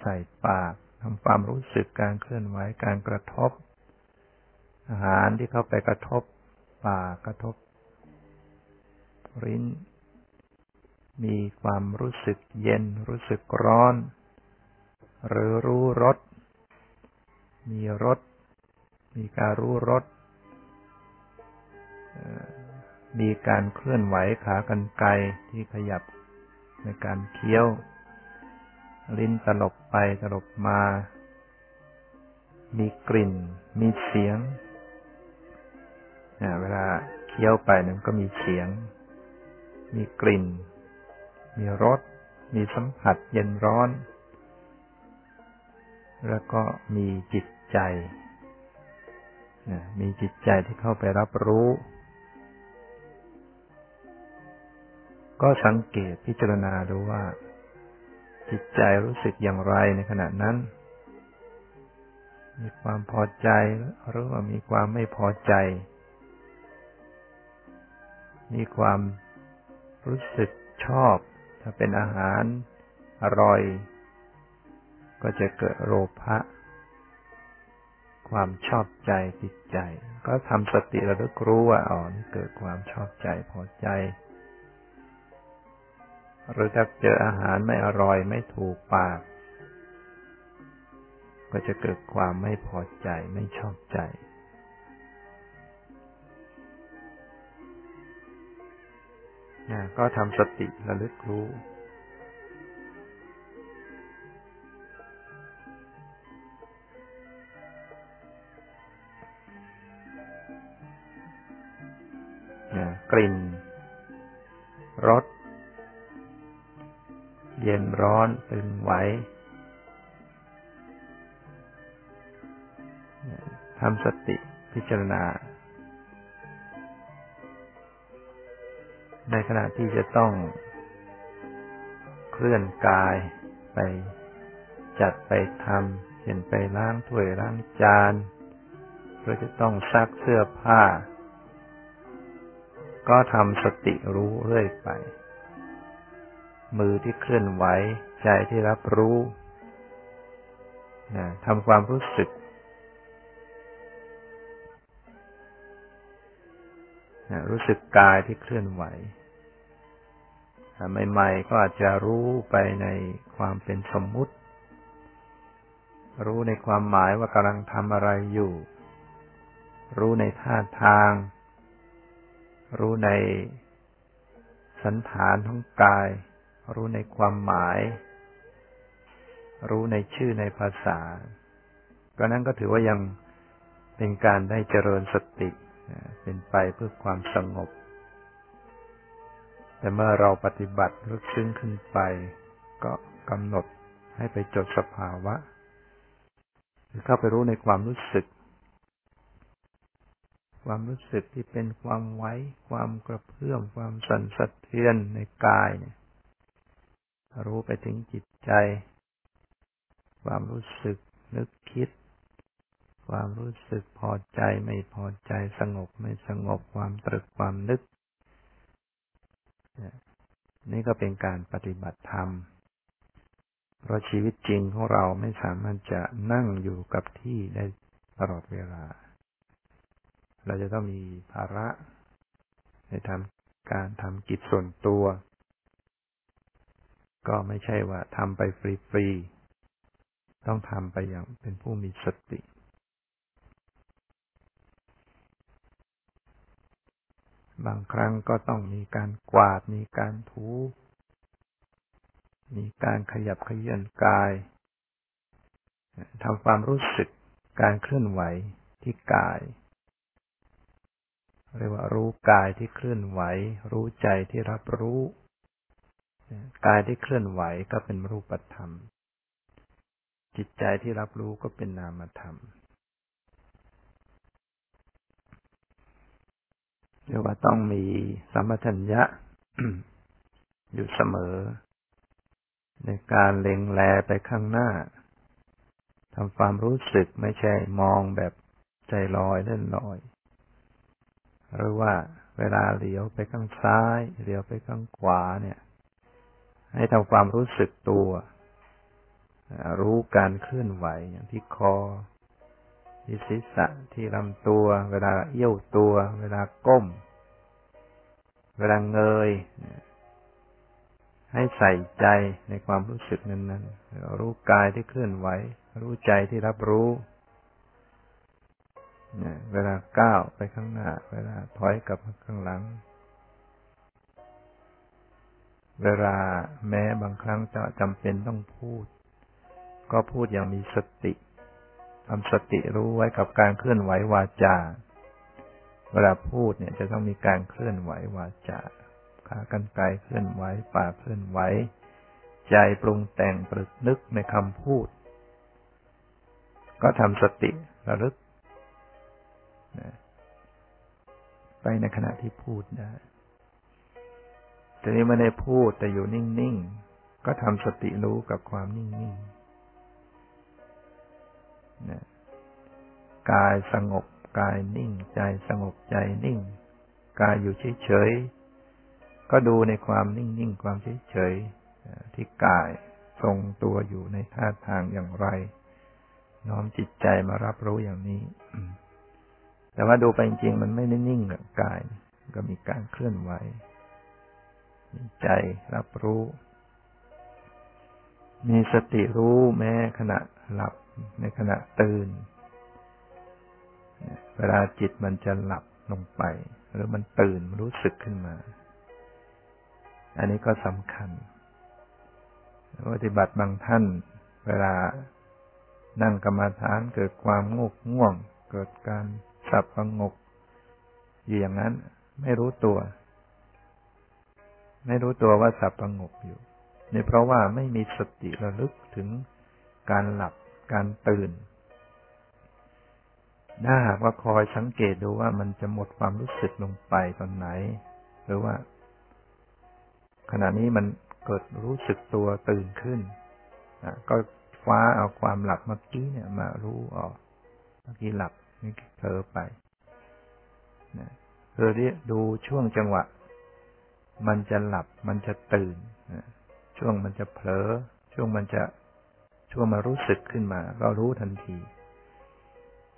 ใส่ปาก ทำความรู้สึกการเคลื่อนไหวการกระทบ อาหารที่เข้าไปกระทบปากกระทบริ้น มีความรู้สึกเย็นรู้สึกร้อน หรือรู้รสมีรสมีการรู้รสมีการเคลื่อนไหวขากรรไกรที่ขยับในการเคี้ยว ลิ้นตลบไปตลบมา มีกลิ่น มีเสียงเวลาเคี้ยวไปนั้นก็มีเสียง มีกลิ่น มีรส มีสัมผัสเย็นร้อน แล้วก็มีจิตใจ มีจิตใจที่เข้าไปรับรู้ ก็สังเกตพิจารณาดูว่า จิตใจรู้สึกอย่างไรในขณะนั้น มีความพอใจหรือว่ามีความไม่พอใจ มีความรู้สึกชอบ ถ้าเป็นอาหารอร่อย ก็จะเกิดโลภะความชอบใจจิตใจ ก็ทำสติระลึกรู้ว่าอ๋อนี่เกิดความชอบใจพอใจ หรือถ้าเจออาหารไม่อร่อยไม่ถูกปาก ก็จะเกิดความไม่พอใจไม่ชอบใจ ก็ทำสติระลึกรู้กลิ่นรส เย็นร้อนตึงไหวทำสติพิจารณา ในขณะที่จะต้องเคลื่อนกายไปจัดไปทำเช่นไปล้างถ้วยล้างจานหรือจะต้องซักเสื้อผ้า ก็ทำสติรู้เรื่อยไป มือที่เคลื่อนไหว ใจที่รับรู้นะทำความรู้สึกนะรู้สึกกายที่เคลื่อนไหวใหม่ๆก็อาจจะรู้ไปในความเป็นสมมุติ รู้ในความหมายว่ากำลังทำอะไรอยู่ รู้ในท่าทาง รู้ในสันฐานของกาย รู้ในความหมาย รู้ในชื่อในภาษา ก็นั้นก็ถือว่ายังเป็นการได้เจริญสติ เป็นไปเพื่อความสงบ แต่เมื่อเราปฏิบัติลึกซึ้งขึ้นไป ก็กำหนดให้ไปจดสภาวะหรือเข้าไปรู้ในความรู้สึก ความรู้สึกที่เป็นความไว้ ความกระเพื่อม ความสั่นสะเทือนในกายเนี่ย รู้ไปถึงจิตใจ ความรู้สึกนึกคิด ความรู้สึกพอใจไม่พอใจสงบไม่สงบความตรึกความนึก นี่ก็เป็นการปฏิบัติธรรม เพราะชีวิตจริงของเราไม่สามารถจะนั่งอยู่กับที่ได้ตลอดเวลา เราจะต้องมีภาระในทำการทำกิจส่วนตัว ก็ไม่ใช่ว่าทำไปฟรีๆ ต้องทำไปอย่างเป็นผู้มีสติ บางครั้งก็ต้องมีการกวาด มีการถู มีการขยับขยื่นกายทำความรู้สึกการเคลื่อนไหวที่กาย เรียกว่ารู้กายที่เคลื่อนไหว รู้ใจที่รับรู้ กายที่เคลื่อนไหวก็เป็นรูปธรรม จิตใจที่รับรู้ก็เป็นนามธรรมเรียกว่าต้องมีสัมปชัญญะอยู่เสมอ ในการเล็งแลไปข้างหน้าทำความรู้สึกไม่ใช่มองแบบใจลอยเล่นลอย หรือว่าเวลาเลี้ยวไปข้างซ้ายเลี้ยวไปข้างขวาเนี่ย ให้ทำความรู้สึกตัว รู้การเคลื่อนไหวอย่างที่คอ ที่ศีรษะที่ลำตัว เวลาเอี้ยวตัว เวลาก้ม เวลาเงย ให้ใส่ใจในความรู้สึกนั้นๆ รู้กายที่เคลื่อนไหว รู้ใจที่รับรู้เวลาก้าวไปข้างหน้า เวลาถอยกลับข้างหลัง เวลาแม้บางครั้งจะจำเป็นต้องพูด ก็พูดอย่างมีสติทำสติรู้ไว้กับการเคลื่อนไหววาจา เวลาพูดเนี่ยจะต้องมีการเคลื่อนไหววาจาขากรรไกรเคลื่อนไหวปากเคลื่อนไหวใจปรุงแต่งปรึกนึกในคำพูด ก็ทำสติระลึก ไปในขณะที่พูดได้ แต่นี้ไม่ได้พูดแต่อยู่นิ่งๆ ก็ทำสติรู้กับความนิ่งๆนะกายสงบกายนิ่ง ใจสงบใจนิ่ง กายอยู่เฉยๆ ก็ดูในความนิ่งๆ ความเฉยๆ ที่กายทรงตัวอยู่ในท่าทางอย่างไร น้อมจิตใจมารับรู้อย่างนี้แต่ว่าดูไปจริงๆ มันไม่ได้นิ่งกับกาย ก็มีการเคลื่อนไหว ใจรับรู้ มีสติรู้แม้ขณะหลับในขณะตื่น เวลาจิตมันจะหลับลงไป หรือมันตื่นรู้สึกขึ้นมา อันนี้ก็สำคัญปฏิบัติบางท่าน เวลานั่งกรรมฐานเกิดความงกง่วง เกิดการสับประงกอย่างนั้นไม่รู้ตัว ไม่รู้ตัวว่าสับประงกอยู่นี่เพราะว่าไม่มีสติระลึกถึงการหลับการตื่น ถ้าหากว่าคอยสังเกตดูว่ามันจะหมดความรู้สึกลงไปตอนไหน หรือว่า ขณะนี้มันเกิดรู้สึกตัวตื่นขึ้นก็คว้าเอาความหลับเมื่อกี้เนี่ยมารู้ออกเมื่อกี้หลับนี่เผลอไปเธอเรียดูช่วงจังหวะ มันจะหลับ มันจะตื่น ช่วงมันจะเผลอ ช่วงมันจะ ช่วงมารู้สึกขึ้นมา ก็รู้ทันที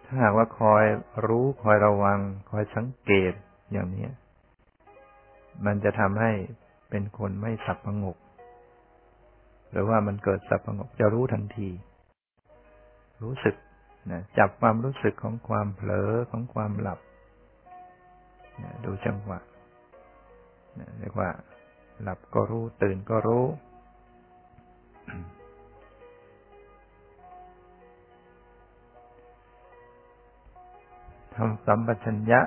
ถ้าหากว่าคอยรู้คอยระวัง คอยสังเกตอย่างนี้ มันจะทำให้เป็นคนไม่สับประงก หรือว่ามันเกิดสับประงกจะรู้ทันที รู้สึกนะจับความรู้สึกของความเผลอของความหลับนะดูจังหวะ เรียกว่า หลับก็รู้ ตื่นก็รู้ ทำสัมปชัญญะ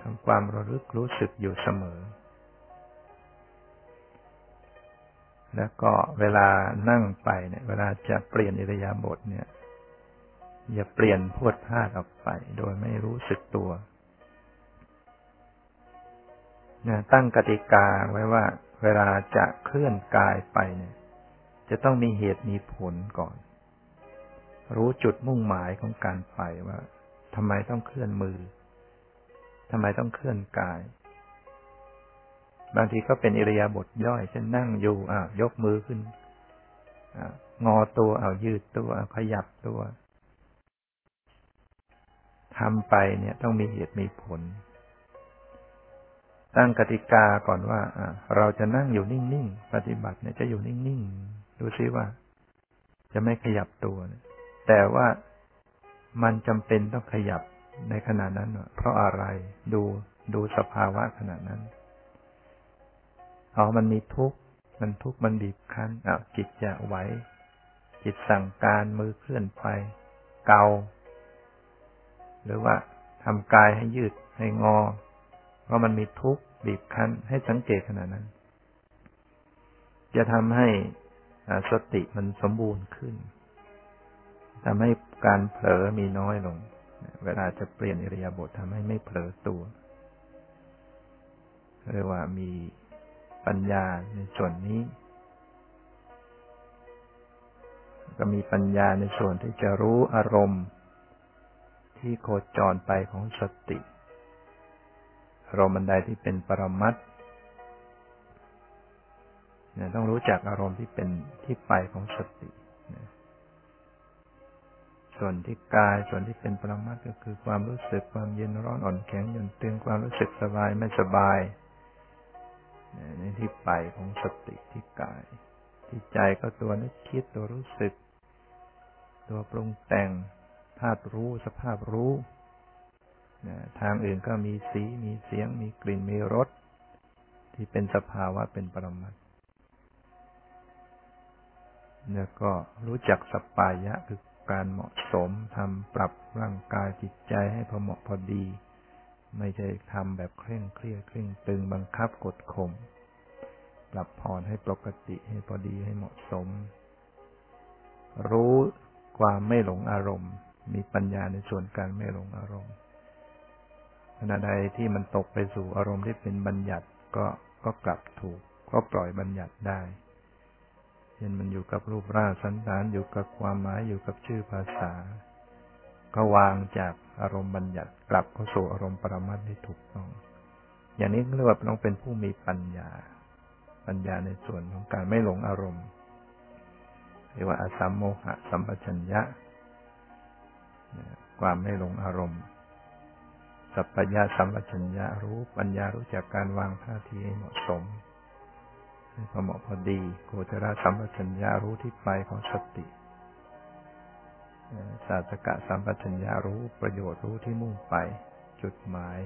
ทำความระลึกรู้สึกอยู่เสมอ แล้วก็เวลานั่งไปเนี่ย เวลาจะเปลี่ยนอิริยาบถเนี่ย อย่าเปลี่ยนพวดพลาดออกไป โดยไม่รู้สึกตัว ตั้งกติกาไว้ว่า เวลาจะเคลื่อนกายไปเนี่ย จะต้องมีเหตุมีผลก่อน รู้จุดมุ่งหมายของการไปว่าทำไมต้องเคลื่อนมือทำไมต้องเคลื่อนกาย บางทีก็เป็นอิริยาบถย่อยเช่นนั่งอยู่อ่ายกมือขึ้นงอตัวเอายืดตัวขยับตัวทำไปเนี่ยต้องมีเหตุมีผล ตั้งกติกาก่อนว่าเราจะนั่งอยู่นิ่งๆ ปฏิบัติเนี่ยจะอยู่นิ่งๆ ดูซิว่า จะไม่ขยับตัว แต่ว่ามันจำเป็นต้องขยับในขณะนั้น เพราะอะไร ดูดูสภาวะขณะนั้น อ๋อ มันมีทุกข์ มันทุกข์ มันบีบคั้นอะจิตจะไหว จิตสั่งการมือเคลื่อนไป เกา หรือว่าทำกายให้ยืดให้งอ เพราะมันมีทุกข์บีบคั้น ให้สังเกตขณะนั้น จะทำให้สติมันสมบูรณ์ขึ้นทำให้การเผลอมีน้อยลง เวลาจะเปลี่ยนอิริยาบถทำให้ไม่เผลอตัวเรียกว่ามีปัญญาในส่วนนี้ ก็มีปัญญาในส่วนที่จะรู้อารมณ์ ที่โคจรไปของสติารมณ์บันไดที่เป็นปรมัตต้องรู้จักอารมณ์ที่เป็นที่ไปของสติส่วนที่กายส่วนที่เป็นปรมัตก็คือความรู้สึกความเย็นร้อนอ่อนแข็งหย่อนตึงความรู้สึกสบายไม่สบายในที่ไปของสติที่กาย ที่ใจก็ตัวนึกคิดตัวรู้สึก ตัวปรุงแต่งธาตุรู้สภาพรู้ ทางอื่นก็มีสี มีเสียง มีกลิ่น มีรส ที่เป็นสภาวะเป็นปรมัตแล้วก็รู้จักสปายะคือการเหมาะสมทำปรับร่างกายจิตใจให้พอเหมาะพอดี ไม่ใช่ทำแบบเคร่งเครียดเคร่งตึงบังคับกดข่มปรับผ่อนให้ปกติให้พอดีให้เหมาะสม รู้ความไม่หลงอารมณ์ มีปัญญาในส่วนการไม่หลงอารมณ์ ขณะใดที่มันตกไปสู่อารมณ์ที่เป็นบัญญัติก็ก็กลับถูก ก็ปล่อยบัญญัติได้ช่นมันอยู่กับรูปร่างสันฐานอยู่กับความหมายอยู่กับชื่อภาษา ก็วางจากอารมณ์บัญญัติกลับเข้าสู่อารมณ์ปรมัตถ์ที่ถูกต้อง อย่างนี้เรียกว่าต้องเป็นผู้มีปัญญา ปัญญาในส่วนของการไม่หลงอารมณ์เรียกว่าอสัมโมหะสัมปชัญญะความไม่หลงอารมณ์ สัพพยาสัมปชัญญะรู้ปัญญารู้จักการวางท่าทีให้เหมาะสมพอเหมาะพอดีโกจรสัมปชัญญารู้ที่ไปของสติศาสกะสัมปชัญญารู้ประโยชน์รู้ที่มุ่งไป จุดหมาย